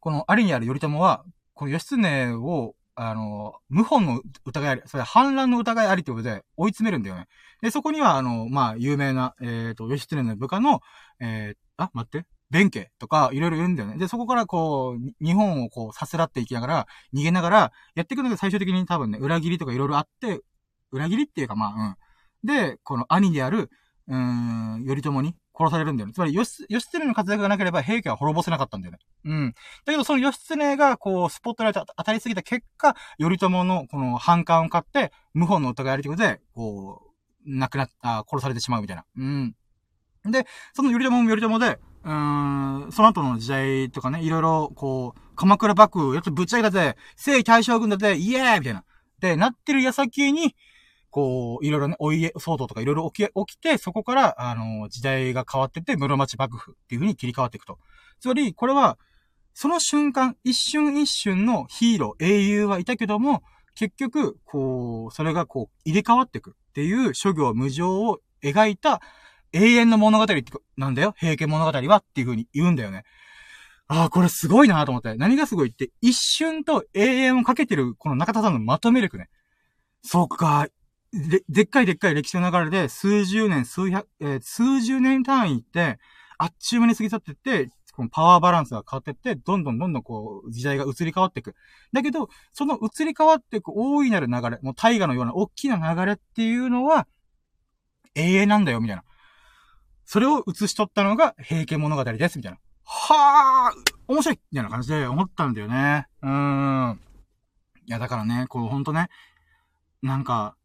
この、ありにある頼朝は、この義経を、あの、謀反の疑いあり、それ反乱の疑いありってことで追い詰めるんだよね。で、そこには、あの、まあ、有名な、えっ、ー、と、義経の部下の、えー、あ、待って。弁慶とか、いろいろ言うんだよね。で、そこからこう、日本をこう、さすらっていきながら、逃げながら、やっていくんだけど、最終的に多分ね、裏切りとかいろいろあって、裏切りっていうか、まあ、うん。で、この兄である、うーん、頼朝に殺されるんだよね。つまり、義、義経の活躍がなければ平家は滅ぼせなかったんだよね。うん。だけど、その義経が、こう、スポットライト当たりすぎた結果、頼朝の、この、反感を買って、謀反の疑いありということで、こう、亡くなった、殺されてしまうみたいな。うん。で、その頼朝も頼朝で、うん、その後の時代とかね、いろいろ、こう、鎌倉幕府、やつぶっちゃけたぜ、征夷大将軍だぜ、イエーイみたいな。で、なってる矢先に、こう、いろいろね、お家騒動とかいろいろ起き、起きて、そこから、あの、時代が変わってて、室町幕府っていう風に切り替わっていくと。つまり、これは、その瞬間、一瞬一瞬のヒーロー、英雄はいたけども、結局、こう、それがこう、入れ替わっていくっていう諸行無常を描いた、永遠の物語ってなんだよ？平家物語はっていう風に言うんだよね。ああ、これすごいなと思って。何がすごいって、一瞬と永遠をかけてる、この中田さんのまとめ力ね。そっか。で、でっかいでっかい歴史の流れで、数十年、数百、えー、数十年単位って、あっちゅう間に過ぎ去ってって、このパワーバランスが変わってって、どんどんどんどんこう、時代が移り変わっていく。だけど、その移り変わっていく大いなる流れ、もう大河のような大きな流れっていうのは、永遠なんだよ、みたいな。それを映し取ったのが平家物語です、みたいな。はぁ面白いみたいな感じで思ったんだよね。うーん。いや、だからね、こう、ほんとね、なんか、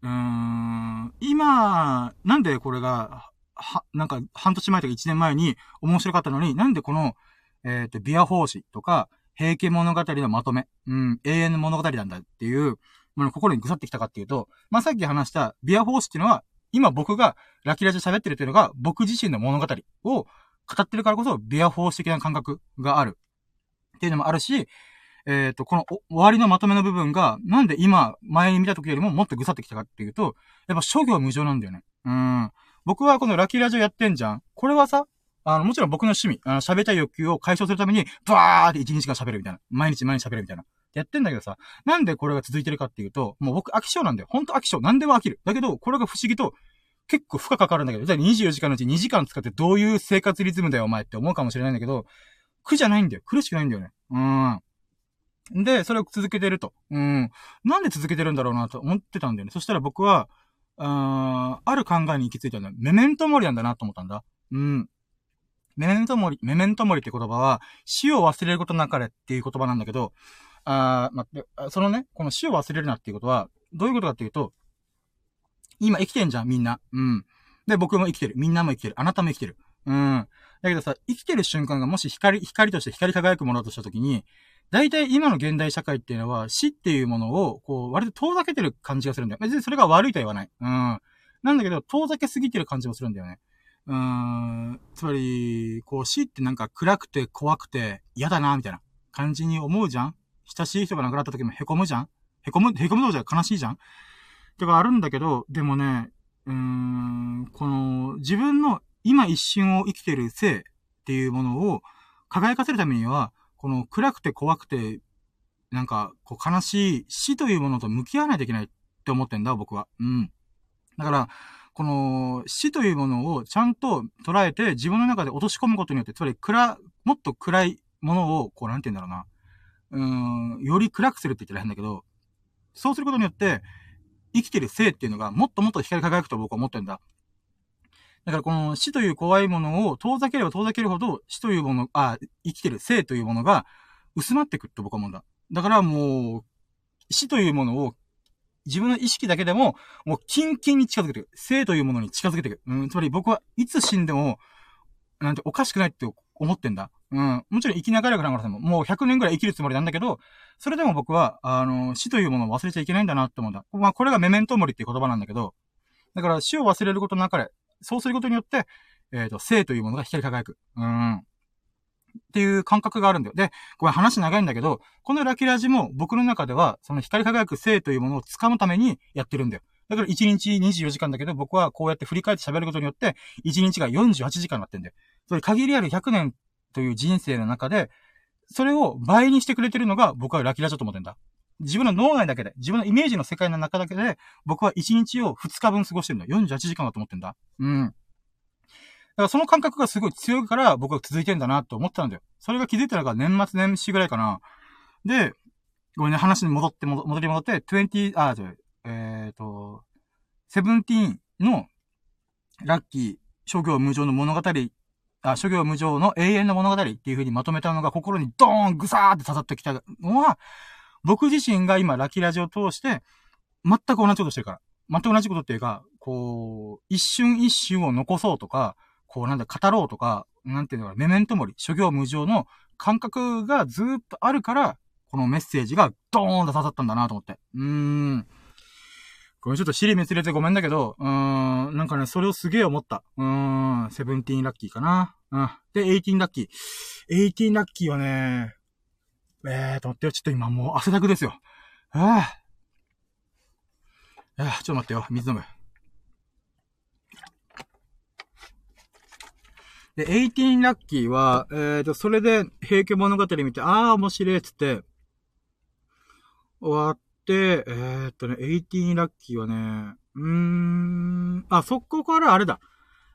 うーん、今、なんでこれが、は、なんか、半年前とか一年前に面白かったのに、なんでこの、えっ、ー、と、ビア法師とか、平家物語のまとめ、うん、永遠の物語なんだっていう、もの心にぐさってきたかっていうと、まあ、さっき話したビア法師っていうのは、今僕がラキラジで喋ってるというのが、僕自身の物語を語ってるからこそ、ビアフォース的な感覚がある。っていうのもあるし、えっ、ー、と、この終わりのまとめの部分が、なんで今、前に見た時よりももっとぐさってきたかっていうと、やっぱ諸行無常なんだよね。うん。僕はこのラキラジオやってんじゃん。これはさ、あの、もちろん僕の趣味、あの、喋りたい欲求を解消するために、バーって一日間喋るみたいな。毎日毎日喋るみたいな。やってんだけどさ、なんでこれが続いてるかっていうと、もう僕飽き性なんだよ。ほんと飽き性。何でも飽きる。だけど、これが不思議と、結構負荷かかるんだけど、じゃあ24時間のうち2時間使ってどういう生活リズムだよお前って思うかもしれないんだけど、苦じゃないんだよ。苦しくないんだよね。うーん。で、それを続けてると。うん。なんで続けてるんだろうなと思ってたんだよね。そしたら僕は、あある考えに行き着いたんだよ。メメントモリなんだなと思ったんだ。うん。メメントモリ、メメントモリって言葉は、死を忘れることなかれっていう言葉なんだけど、あー、待って、そのね、この死を忘れるなっていうことは、どういうことかっていうと、今生きてんじゃん、みんな。うん。で、僕も生きてる。みんなも生きてる。あなたも生きてる。うん。だけどさ、生きてる瞬間がもし光、光として光り輝くものだとしたときに、大体今の現代社会っていうのは死っていうものを、こう、割と遠ざけてる感じがするんだよ。別にそれが悪いとは言わない。うん。なんだけど、遠ざけすぎてる感じもするんだよね。うーん。つまり、こう死ってなんか暗くて怖くて嫌だな、みたいな感じに思うじゃん親しい人が亡くなった時も凹むじゃん？凹む、凹むのじゃ悲しいじゃん？とかあるんだけど、でもね、うーん、この、自分の今一瞬を生きてる生っていうものを輝かせるためには、この暗くて怖くて、なんか、こう悲しい死というものと向き合わないといけないって思ってんだ、僕は。うん。だから、この死というものをちゃんと捉えて自分の中で落とし込むことによって、つまり暗、もっと暗いものを、こうなんて言うんだろうな。うん、より暗くするって言ったら変だけど、そうすることによって、生きてる生っていうのがもっともっと光り輝くと僕は思ってるんだ。だからこの死という怖いものを遠ざければ遠ざけるほど死というもの、あ、生きてる生というものが薄まってくると僕は思うんだ。だからもう、死というものを自分の意識だけでも、もうキンキンに近づけていく。生というものに近づけていく。うん、つまり僕はいつ死んでも、なんておかしくないって思ってんだ。うん。もちろん生きながら考えても、もう100年くらい生きるつもりなんだけど、それでも僕は、あの、死というものを忘れちゃいけないんだなって思うんだ。まあ、これがメメントモリっていう言葉なんだけど、だから死を忘れることなかれ、そうすることによって、えっ、ー、と、生というものが光り輝く。うん。っていう感覚があるんだよ。で、これ話長いんだけど、このラキラジも僕の中では、その光り輝く生というものを掴むためにやってるんだよ。だから1日24時間だけど、僕はこうやって振り返って喋ることによって、1日が48時間になってんだよ。それ限りある100年という人生の中で、それを倍にしてくれてるのが僕はラキラジだと思ってんだ。自分の脳内だけで、自分のイメージの世界の中だけで、僕は1日を2日分過ごしてるんだ。48時間だと思ってんだ。うん。だからその感覚がすごい強いから僕は続いてんだなと思ったんだよ。それが気づいたのが年末年始ぐらいかな。で、ごめんね、話に戻って、戻り戻って、20、あ、じゃえっ、ー、と、セブンティーンのラッキー、諸行無常の物語あ、諸行無常の永遠の物語っていう風にまとめたのが心にドーンぐさーって刺さってきたのは、僕自身が今ラキラジを通して、全く同じことしてるから。全く同じことっていうか、こう、一瞬一瞬を残そうとか、こうなんだ、語ろうとか、なんていうのかなメメントモリ、諸行無常の感覚がずっとあるから、このメッセージがドーンと刺さったんだなと思って。うーん。これちょっと支離滅裂でごめんだけど、うーん、なんかね、それをすげえ思った。うーん、 seventeen ラッキーかな。うん。で、 eighteen ラッキー。 eighteen ラッキーはね、えーと、待ってよ。ちょっと今もう汗だくですよ。ああ。ああ、ちょっと待ってよ。水飲む。で、エイティーンラッキーは、えーと、それで、平家物語見て、ああ、面白いっつって、終わっ、えーとね、エイティーンラッキーはね、うーん、あ、そこからあれだ。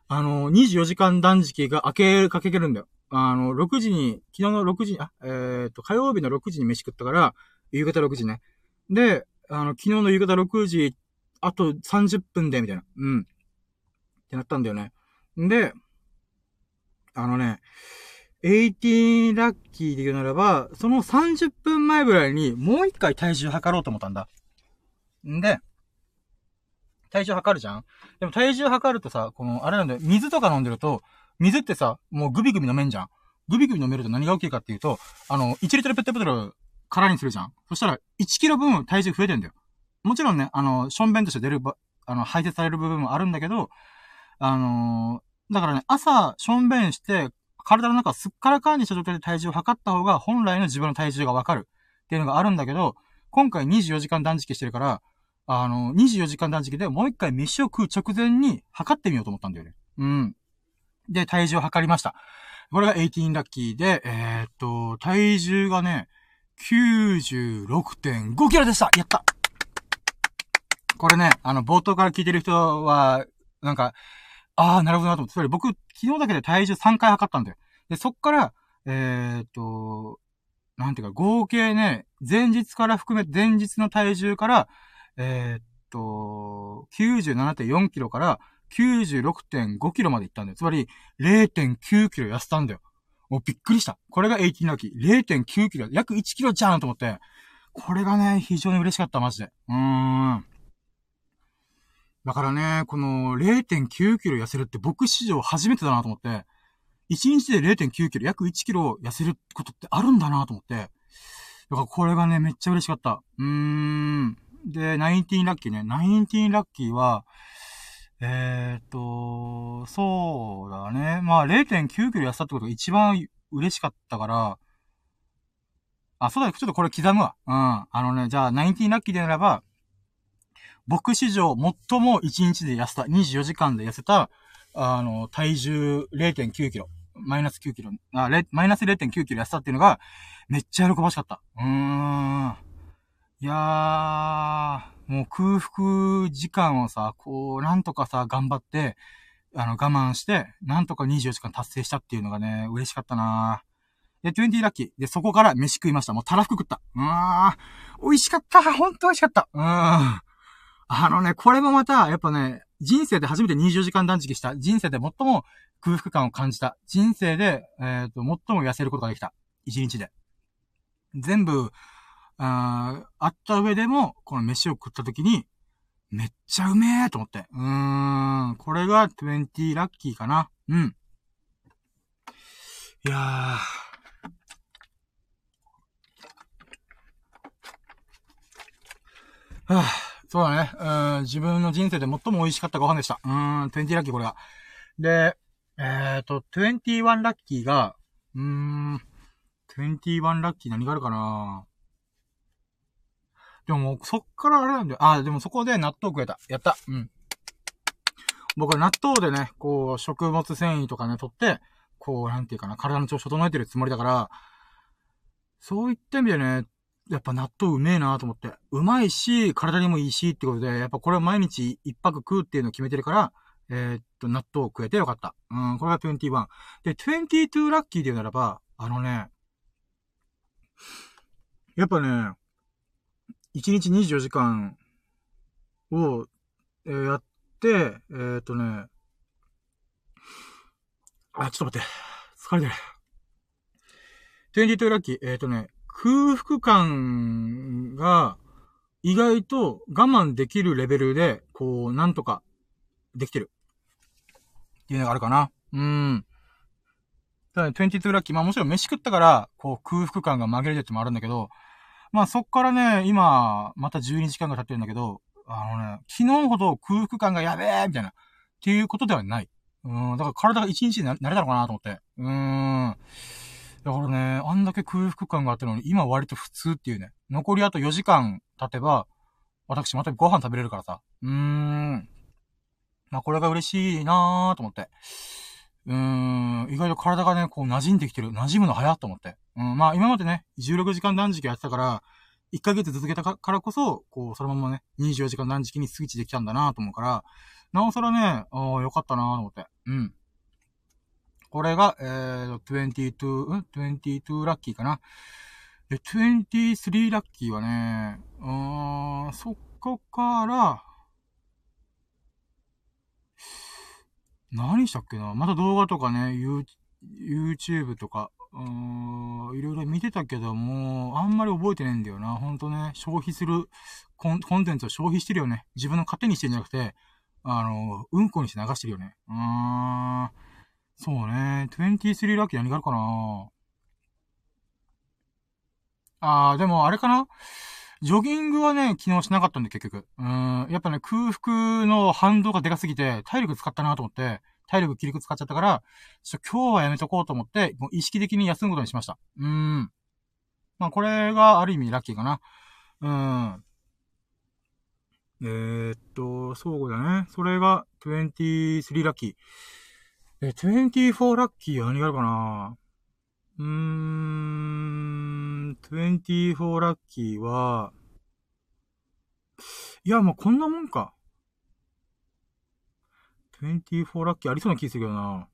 あの、24時間断食が明けかけてるんだよ。あの、6時に、昨日の6時に、あ、えっ、と、火曜日の6時に飯食ったから、夕方6時ね。で、あの、昨日の夕方6時、あと30分で、みたいな。うん。ってなったんだよね。んで、あのね、18ラッキーで言うならば、その30分前ぐらいにもう一回体重測ろうと思ったんだ。んで、体重測るじゃん？でも体重測るとさ、この、あれなんだよ、水とか飲んでると、水ってさ、もうグビグビ飲めんじゃん。グビグビ飲めると何が起きるかっていうと、あの、1リットルペットボトル空にするじゃん。そしたら、1キロ分体重増えてんだよ。もちろんね、あの、ションベンとして出るば、あの、排泄される部分もあるんだけど、あのー、だからね、朝、ションベンして、体の中すっからかんにした状態で体重を測った方が、本来の自分の体重がわかるっていうのがあるんだけど、今回24時間断食してるから、あの、24時間断食でもう一回飯を食う直前に測ってみようと思ったんだよね。うん。で、体重を測りました。これが18ラッキーで、えー、っと、体重がね、96.5キロでしたやったこれね、あの、冒頭から聞いてる人は、なんか、ああ、なるほどなと思って。それ僕、昨日だけで体重3回測ったんだよ。で、そっから、えー、っと、なんていうか、合計ね、前日から含め、前日の体重から、えー、っと、97.4キロから96.5キロまで行ったんだよ。つまり、0.9キロ痩せたんだよ。もうびっくりした。これが18の時。0.9キロ。約1キロじゃんと思って。これがね、非常に嬉しかった、マジで。うーん。だからね、この0.9キロ痩せるって僕史上初めてだなと思って、1日で0.9キロ、約1キロ痩せることってあるんだなと思って、だからこれがね、めっちゃ嬉しかった。うーん。で、19ラッキーね。19ラッキーは、えー、っと、そうだね。まあ、0.9キロ痩せたってことが一番嬉しかったから、あ、そうだ、ちょっとこれ刻むわ。うん。あのね、じゃあ、19ラッキーでならば、僕史上最も1日で痩せた、24時間で痩せた、あの、体重0.9キロ、マイナス9キロ、あ、マイナス0.9キロ痩せたっていうのが、めっちゃ喜ばしかった。うーん。いやー、もう空腹時間をさ、こう、なんとかさ、頑張って、あの、我慢して、なんとか24時間達成したっていうのがね、嬉しかったなで、20ラッキー。で、そこから飯食いました。もうたらふく食った。うーん。美味しかった。ほんと美味しかった。うーん。あのね、これもまた、やっぱね、人生で初めて24時間断食した。人生で最も空腹感を感じた。人生で、えっ、ー、と、最も痩せることができた。1日で。全部、ああった上でも、この飯を食った時に、めっちゃうめえと思って。うーん。これが20ラッキーかな。うん。いやー。はぁ、そうだね。うん、自分の人生で最も美味しかったご飯でした。うん、20ラッキーこれが。で、えっ、ー、と、21ラッキーが、うーん、21ラッキー何があるかなでも、そっからあれなんだよ。あ、でもそこで納豆食えた。やった。うん。僕は納豆でね、こう、食物繊維とかね、取って、こう、なんていうかな、体の調子整えてるつもりだから、そういった意味でね、やっぱ納豆うめえなと思って。うまいし、体にもいいしってことで、やっぱこれを毎日一泊食うっていうのを決めてるから、えー、っと、納豆を食えてよかった。うん、これが21。で、22ラッキーで言うならば、あのね、やっぱね、1日24時間を、えー、やって、えー、っとね、あ、ちょっと待って。疲れてる。22ラッキー。えっ、とね、空腹感が意外と我慢できるレベルで、こう、なんとかできてる。っていうのがあるかな。うん。ただね、22ラッキー。まあもちろん飯食ったから、こう空腹感が紛れてるってもあるんだけど、まあそっからね、今、また12時間が経ってるんだけど、あのね、昨日ほど空腹感がやべえみたいな、っていうことではない。うん、だから体が一日になれたのかなと思って。うーん。だからね、あんだけ空腹感があったのに、今割と普通っていうね。残りあと4時間経てば、私またご飯食べれるからさ。うーん。まあこれが嬉しいなーと思って。うーん、意外と体がね、こう馴染んできてる。馴染むの早っと思って。うん、まあ今までね、16時間断食やってたから、1ヶ月続けたからこそ、こう、そのままね、24時間断食にスイッチできたんだなと思うから、なおさらね、ああ、よかったなと思って。うん。これが、えー、22、ん ?22 ラッキーかな？で、23ラッキーはね、うーん、そこから、何したっけな？また動画とかね、YouTube とか、うーん、いろいろ見てたけども、あんまり覚えてないんだよな。ほんとね、消費するコンコンテンツを消費してるよね。自分の勝手にしてんじゃなくて、あの、うんこにして流してるよね。うーん。そうね。23ラッキー何があるかな？あー、でもあれかな？ジョギングはね、昨日しなかったんで結局。うん。やっぱね、空腹の反動がでかすぎて、体力使ったなと思って、体力切り使っちゃったから、ちょ今日はやめとこうと思って、もう意識的に休むことにしました。うん。まあこれがある意味ラッキーかな。うん。えー、っと、そうだね。それが23ラッキー。え、24ラッキーは何があるかな？うーん、24ラッキーは、いや、もうこんなもんか。24ラッキーありそうな気するけどな。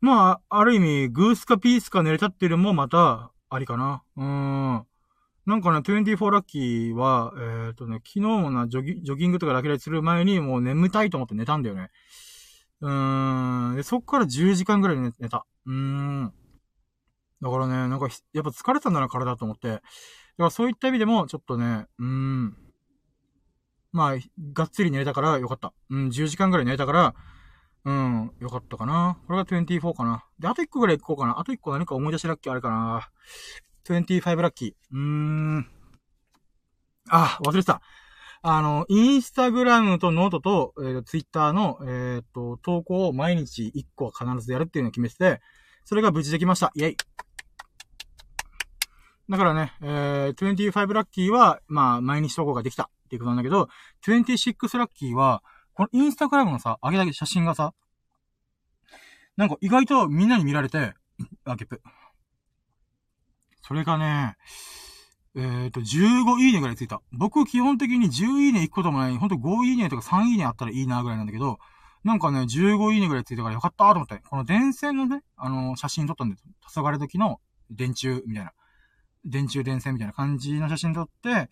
まあ、ある意味、グースかピースか寝れたっていうのもまた、ありかな。うーん。なんかね、24ラッキーは、えっ、ー、とね、昨日もな、ジョギ、ジョギングとかだけでする前にもう眠たいと思って寝たんだよね。うーん。で、そっから10時間ぐらい寝た。うーん。だからね、なんか、やっぱ疲れたんだな、体と思って。だからそういった意味でも、ちょっとね、うーん。まあ、がっつり寝れたからよかった。うん、10時間ぐらい寝れたから、うん、よかったかな。これが24かな。で、あと1個ぐらい行こうかな。あと1個何か思い出しラッキーあるかな。25ラッキー。うーん。あ、忘れてた。あの、インスタグラムとノートと、えー、ツイッターの、えー、っと、投稿を毎日1個は必ずやるっていうのを決めてて、それが無事できました。イェイ。だからね、えー、25ラッキーは、まあ、毎日投稿ができた。っていうことなんだけど、26ラッキーは、このインスタグラムのさ、上げた写真がさ、なんか意外とみんなに見られて、あ、ゲップ。それがね、えっ、と、15いいねぐらいついた。僕基本的に10いいね行くこともない、ほんと5いいねとか3いいねあったらいいなぐらいなんだけど、なんかね、15いいねぐらいついたからよかったと思って。この電線のね、あのー、写真撮ったんです。黄昏時の電柱みたいな。電柱電線みたいな感じの写真撮って、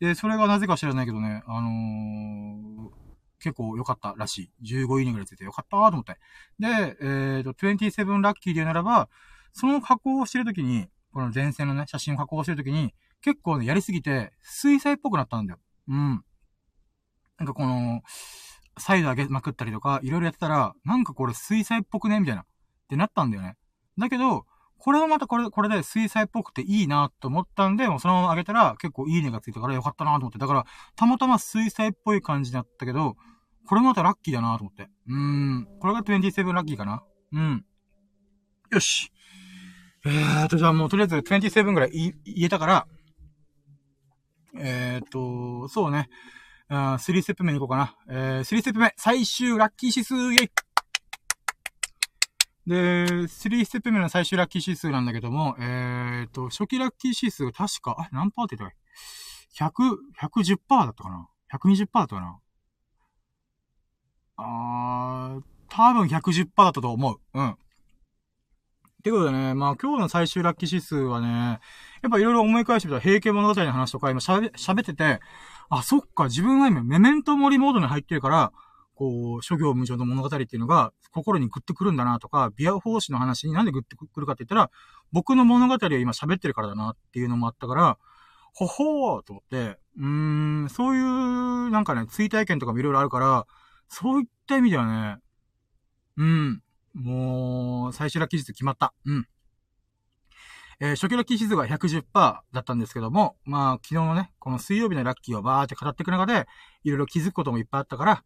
で、それがなぜか知らないけどね、あのー、結構良かったらしい。15いいねぐらいついてよかったと思って。で、えっ、ー、と、27ラッキーで言うならば、その加工をしてるときに、この前線のね、写真を加工してるときに、結構ね、やりすぎて、水彩っぽくなったんだよ。うん。なんかこの、サイド上げまくったりとか、いろいろやってたら、なんかこれ水彩っぽくね？みたいな。ってなったんだよね。だけど、これはまたこれ、これで水彩っぽくていいなと思ったんで、もうそのまま上げたら結構いいねがついたからよかったなと思って。だから、たまたま水彩っぽい感じだったけど、これまたラッキーだなと思って。うーん。これが27ラッキーかな。うん。よし。えーと、じゃあもうとりあえず27ぐらい言えたから、えーと、そうね。あ3ステップ目に行こうかな。えー、3ステップ目、最終ラッキー指数、イェイで、3ステップ目の最終ラッキー指数なんだけども、えーと、初期ラッキー指数が確か、あ、何パーって言ったかい ?100、110%だったかな ?120% だったかな？あー、多分110%だったと思う。うん。ってことでね、まあ今日の最終ラッキー指数はね、やっぱいろいろ思い返してみたら平家物語の話とか今喋、ってて、あ、そっか、自分は今メメントモリモードに入ってるから、こう、諸行無常の物語っていうのが心にグッとくるんだなとか、ビア奉仕の話になんでグッとくるかって言ったら、僕の物語を今喋ってるからだなっていうのもあったから、ほほーと思って、うーん、そういう、なんかね、追体験とかもいろいろあるから、そういった意味ではね、うん、もう、最終ラッキー指数決まった。うん。えー、初期ラッキー指数が110%だったんですけども、まあ、昨日のね、この水曜日のラッキーをバーって語っていく中で、いろいろ気づくこともいっぱいあったから、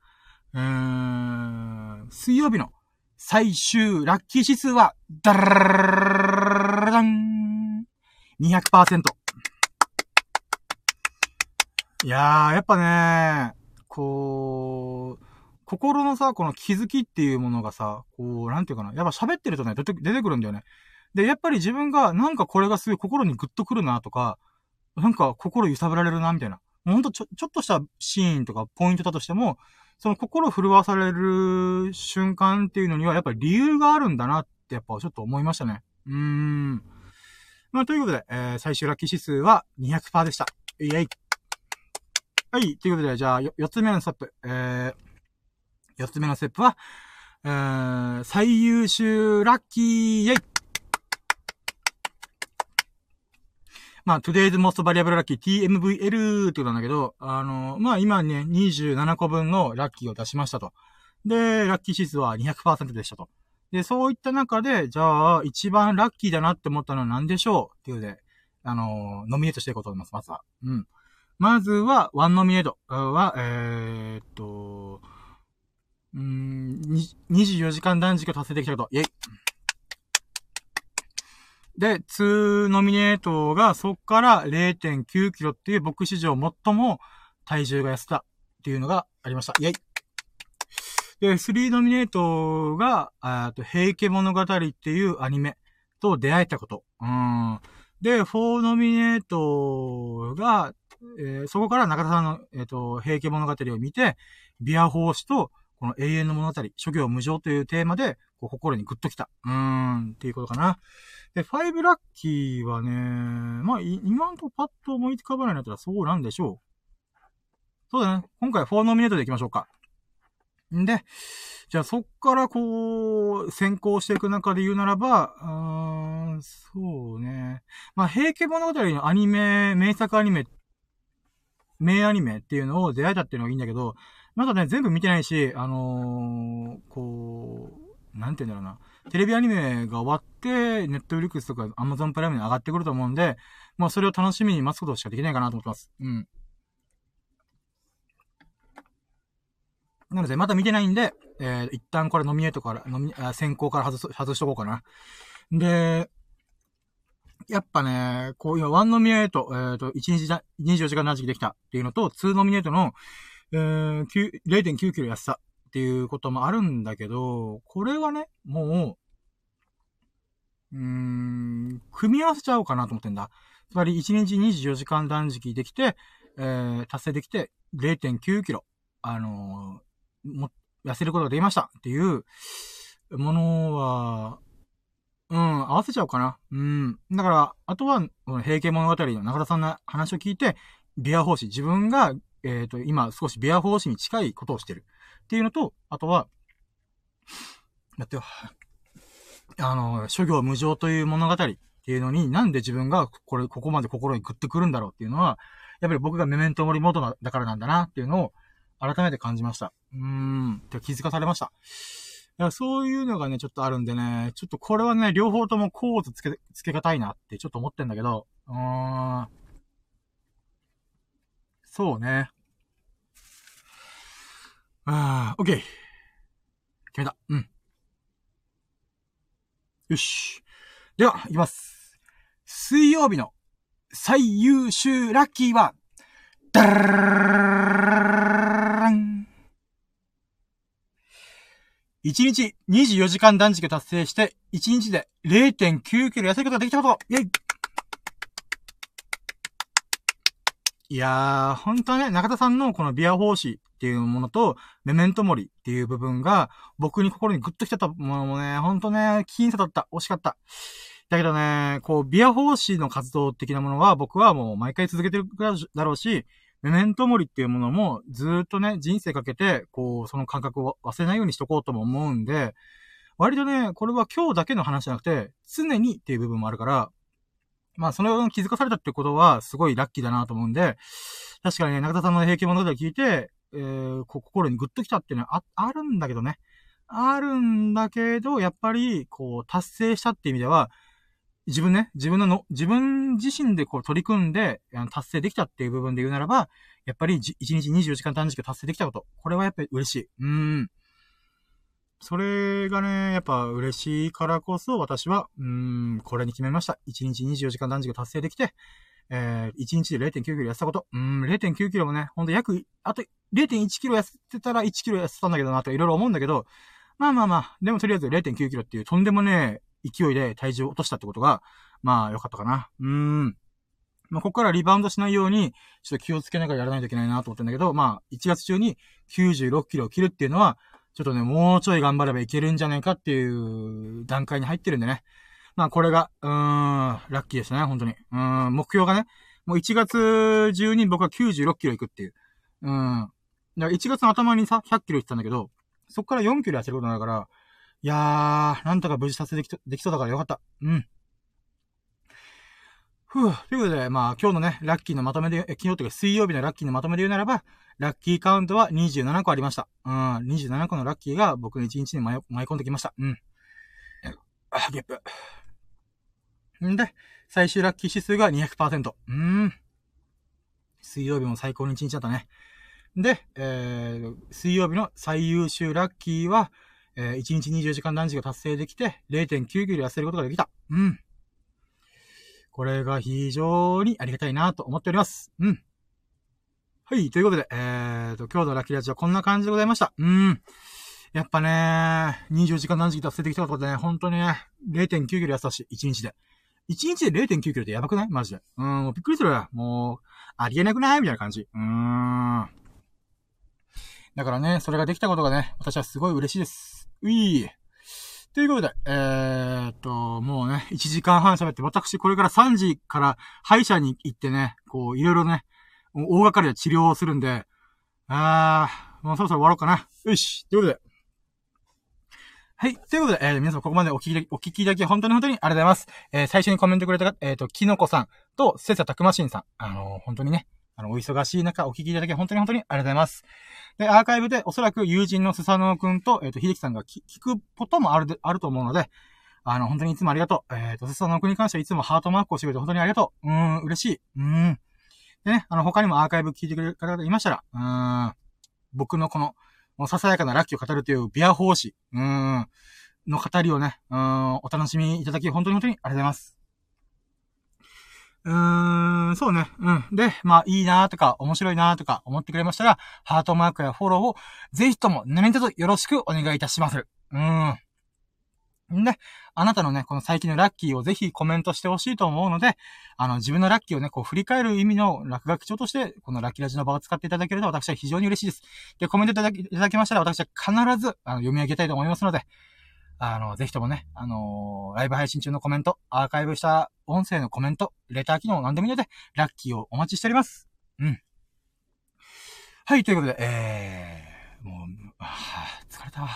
うーん、水曜日の最終ラッキー指数は、ダラダン !200%。いやー、やっぱね、こう、心のさ、この気づきっていうものがさ、こう、なんていうかな。やっぱ喋ってるとね、出てくるんだよね。で、やっぱり自分が、なんかこれがすごい心にグッとくるなとか、なんか心揺さぶられるな、みたいな。ほんとちょ、ちょっとしたシーンとかポイントだとしても、その心震わされる瞬間っていうのには、やっぱり理由があるんだなってやっぱちょっと思いましたね。うーん。まあ、ということで、えー、最終ラッキー指数は200%でした。イェイ。はい。ということで、じゃあ、4つ目のストップ。えー、四つ目のステップは、えー、最優秀ラッキーイェイまあ、today's most valuable lucky TMVL ってことなんだけど、あの、まあ今ね、27個分のラッキーを出しましたと。で、ラッキー指数は200%でしたと。で、そういった中で、じゃあ、一番ラッキーだなって思ったのは何でしょうっていうで、あのノミネートしていこうと思います、まずは。うん。まずは、ワンノミネートは、えー、っと、うん、24時間断食を達成できたこと。イェイ。で、2ノミネートがそっから0.9キロっていう僕史上最も体重が痩せたっていうのがありました。イェイ。で、3ノミネートが、あと、平家物語っていうアニメと出会えたこと。うん。で、4ノミネートが、えー、そこから中田さんの、えっ、ー、と、平家物語を見て、ビア法師とこの永遠の物語、諸行無常というテーマで、こう心にグッときた。うーん、っていうことかな。で、ファイブラッキーはね、まあ、今んとこパッと思い浮かばないんだったらそうなんでしょう。そうだね。今回4ノミネートでいきましょうか。んで、じゃあそっからこう、先行していく中で言うならば、うーん、そうね。まあ、平家物語のアニメ、名作アニメ、名アニメっていうのを出会えたっていうのがいいんだけど、まだね、全部見てないし、あのー、こう、なんて言うんだろうな。テレビアニメが終わって、ネットフリックスとかアマゾンプライムに上がってくると思うんで、まあそれを楽しみに待つことしかできないかなと思ってます。うん。なので、まだ見てないんで、えー、一旦これノミネートから、ノミ、あ先行から外す、外しとこうかな。で、やっぱね、こういう1ノミネート、えっ、ー、と、1日だ、24時間断食できたっていうのと、2ノミネートの、えー、0.9キロ痩せたっていうこともあるんだけど、これはね、もう、うーん、組み合わせちゃおうかなと思ってんだ。つまり1日24時間断食できて、えー、達成できて0.9キロ、あのー、も、痩せることができましたっていうものは、うん、合わせちゃおうかな。うん。だから、あとは、平家物語の中田さんの話を聞いて、ビア奉仕、自分が、えっ、ー、と、今少しビア奉仕に近いことをしてる。っていうのと、あとは、だってよ、あの、諸行無常という物語っていうのに、なんで自分がこれ、ここまで心にグッとくるんだろうっていうのは、やっぱり僕がメメントモリモードだからなんだなっていうのを改めて感じました。うーん、って気づかされました。いやそういうのがね、ちょっとあるんでね、ちょっとこれはね、両方ともコードつけ、つけがたいなってちょっと思ってんだけど、うーん。そうね。あー、オッケー。決めた。うん。よし。では、いきます。水曜日の最優秀ラッキーは、ダラン1日24時間断食達成して、1日で0.9キロ痩せることができたことイェイいやー、ほんとね、中田さんのこのビア奉仕っていうものと、メメントモリっていう部分が、僕に心にグッと来てたものもね、ほんとね、僅差だった。惜しかった。だけどね、こう、ビア奉仕の活動的なものは僕はもう毎回続けてるだろうし、メメントモリっていうものもずっとね、人生かけて、こう、その感覚を忘れないようにしとこうとも思うんで、割とね、これは今日だけの話じゃなくて、常にっていう部分もあるから、まあ、それを気づかされたってことは、すごいラッキーだなと思うんで、確かにね、中田さんの平気物語を聞いて、えー、心にグッときたっていうのはあ、あるんだけどね。あるんだけど、やっぱり、こう、達成したっていう意味では、自分ね、自分のの、自分自身でこう取り組んで、達成できたっていう部分で言うならば、やっぱり1日24時間短時間達成できたこと。これはやっぱり嬉しい。うん。それがね、やっぱ嬉しいからこそ私は、うん、これに決めました。1日24時間断食達成できて、えー、1日で0.9キロ痩せたこと。うん、0.9キロもね、ほんと約、あと0.1キロ痩せてたら1キロ痩せたんだけどなといろいろ思うんだけど、まあまあまあ、でもとりあえず0.9キロっていうとんでもね、勢いで体重を落としたってことが、まあ良かったかな。うーん。まあ、ここからリバウンドしないように、ちょっと気をつけながらやらないといけないなと思ってんだけど、まあ、1月中に96キロを切るっていうのは、ちょっとね、もうちょい頑張ればいけるんじゃないかっていう段階に入ってるんでね。まあ、これが、うーん、ラッキーですね、本当に。うん、目標がね、もう1月中に僕は96キロ行くっていう。うん。だから1月の頭にさ、100キロ行ってたんだけど、そっから4キロ痩せることになるから、いやー、なんとか無事達成できできそうだからよかった。うん。ふぅ。ということで、まあ、今日のね、ラッキーのまとめで、え昨日というか水曜日のラッキーのまとめで言うならば、ラッキーカウントは27個ありました。うん、27個のラッキーが僕の1日に舞い込んできました。うん。あ、ゲップ。んで、最終ラッキー指数が200%。うーん。水曜日も最高の1日だったね。で、えー、水曜日の最優秀ラッキーは、えー、1日24時間断食が達成できて、0.9キロ痩せることができた。うん。これが非常にありがたいなと思っております。うん。はい、ということで、えーと、今日のラッキーラジオはこんな感じでございました。うん。やっぱね、24時間断食達成できたことでね、本当にね、0.9キロ痩せたし、1日で。1日で0.9キロってやばくない？マジで。うん、もうびっくりするわ。もう、ありえなくない？みたいな感じ。うーん。だからね、それができたことがね、私はすごい嬉しいです。ういということで、えー、っと、もうね、1時間半喋って、私これから3時から歯医者に行ってね、こう、いろいろね、大掛かりな治療をするんで、あー、もうそろそろ終わろうかな。よし。ということで。はい。ということで、えー、皆様ここまでお聞き、お聞きいただき本当に本当にありがとうございます。えー、最初にコメントくれた、えっ、ー、と、きのこさんと、せさたくましんさん。あのー、本当にね、あの、お忙しい中お聞きいただき本当に本当にありがとうございます。で、アーカイブでおそらく友人のスサノオくんと、えっ、ー、と、秀樹さんが聞くこともある、あると思うので、あの、本当にいつもありがとう。えっ、ー、と、スサノオくんに関してはいつもハートマークをしてくれて本当にありがとう。うーん、嬉しい。うーん。でね、あの、他にもアーカイブ聞いてくれる方がいましたら、うーん、僕のこの、もうささやかなラッキーを語るというビア奉仕、うーん、の語りをね、うん、お楽しみいただき本当に本当にありがとうございます。うーん、そうね。うん。で、まあ、いいなとか、面白いなとか思ってくれましたら、ハートマークやフォローを、ぜひとも、何卒よろしくお願いいたします。うん。で、あなたのね、この最近のラッキーをぜひコメントしてほしいと思うので、あの、自分のラッキーをね、こう振り返る意味の落書き帳として、このラッキーラジの場を使っていただけると私は非常に嬉しいです。で、コメントいただきいただきましたら私は必ず、あの、読み上げたいと思いますので、あの、ぜひともね、あのー、ライブ配信中のコメント、アーカイブした音声のコメント、レター機能何でもいいので、ラッキーをお待ちしております。うん。はい、ということで、えー、もう、はぁ、疲れたわ。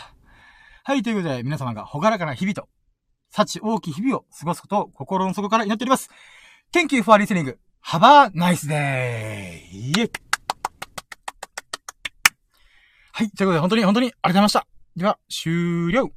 はい、ということで、皆様がほがらかな日々と、幸大きい日々を過ごすことを心の底から祈っております。Thank you for listening. Have a nice day! イエはい、ということで、本当に本当にありがとうございました。では、終了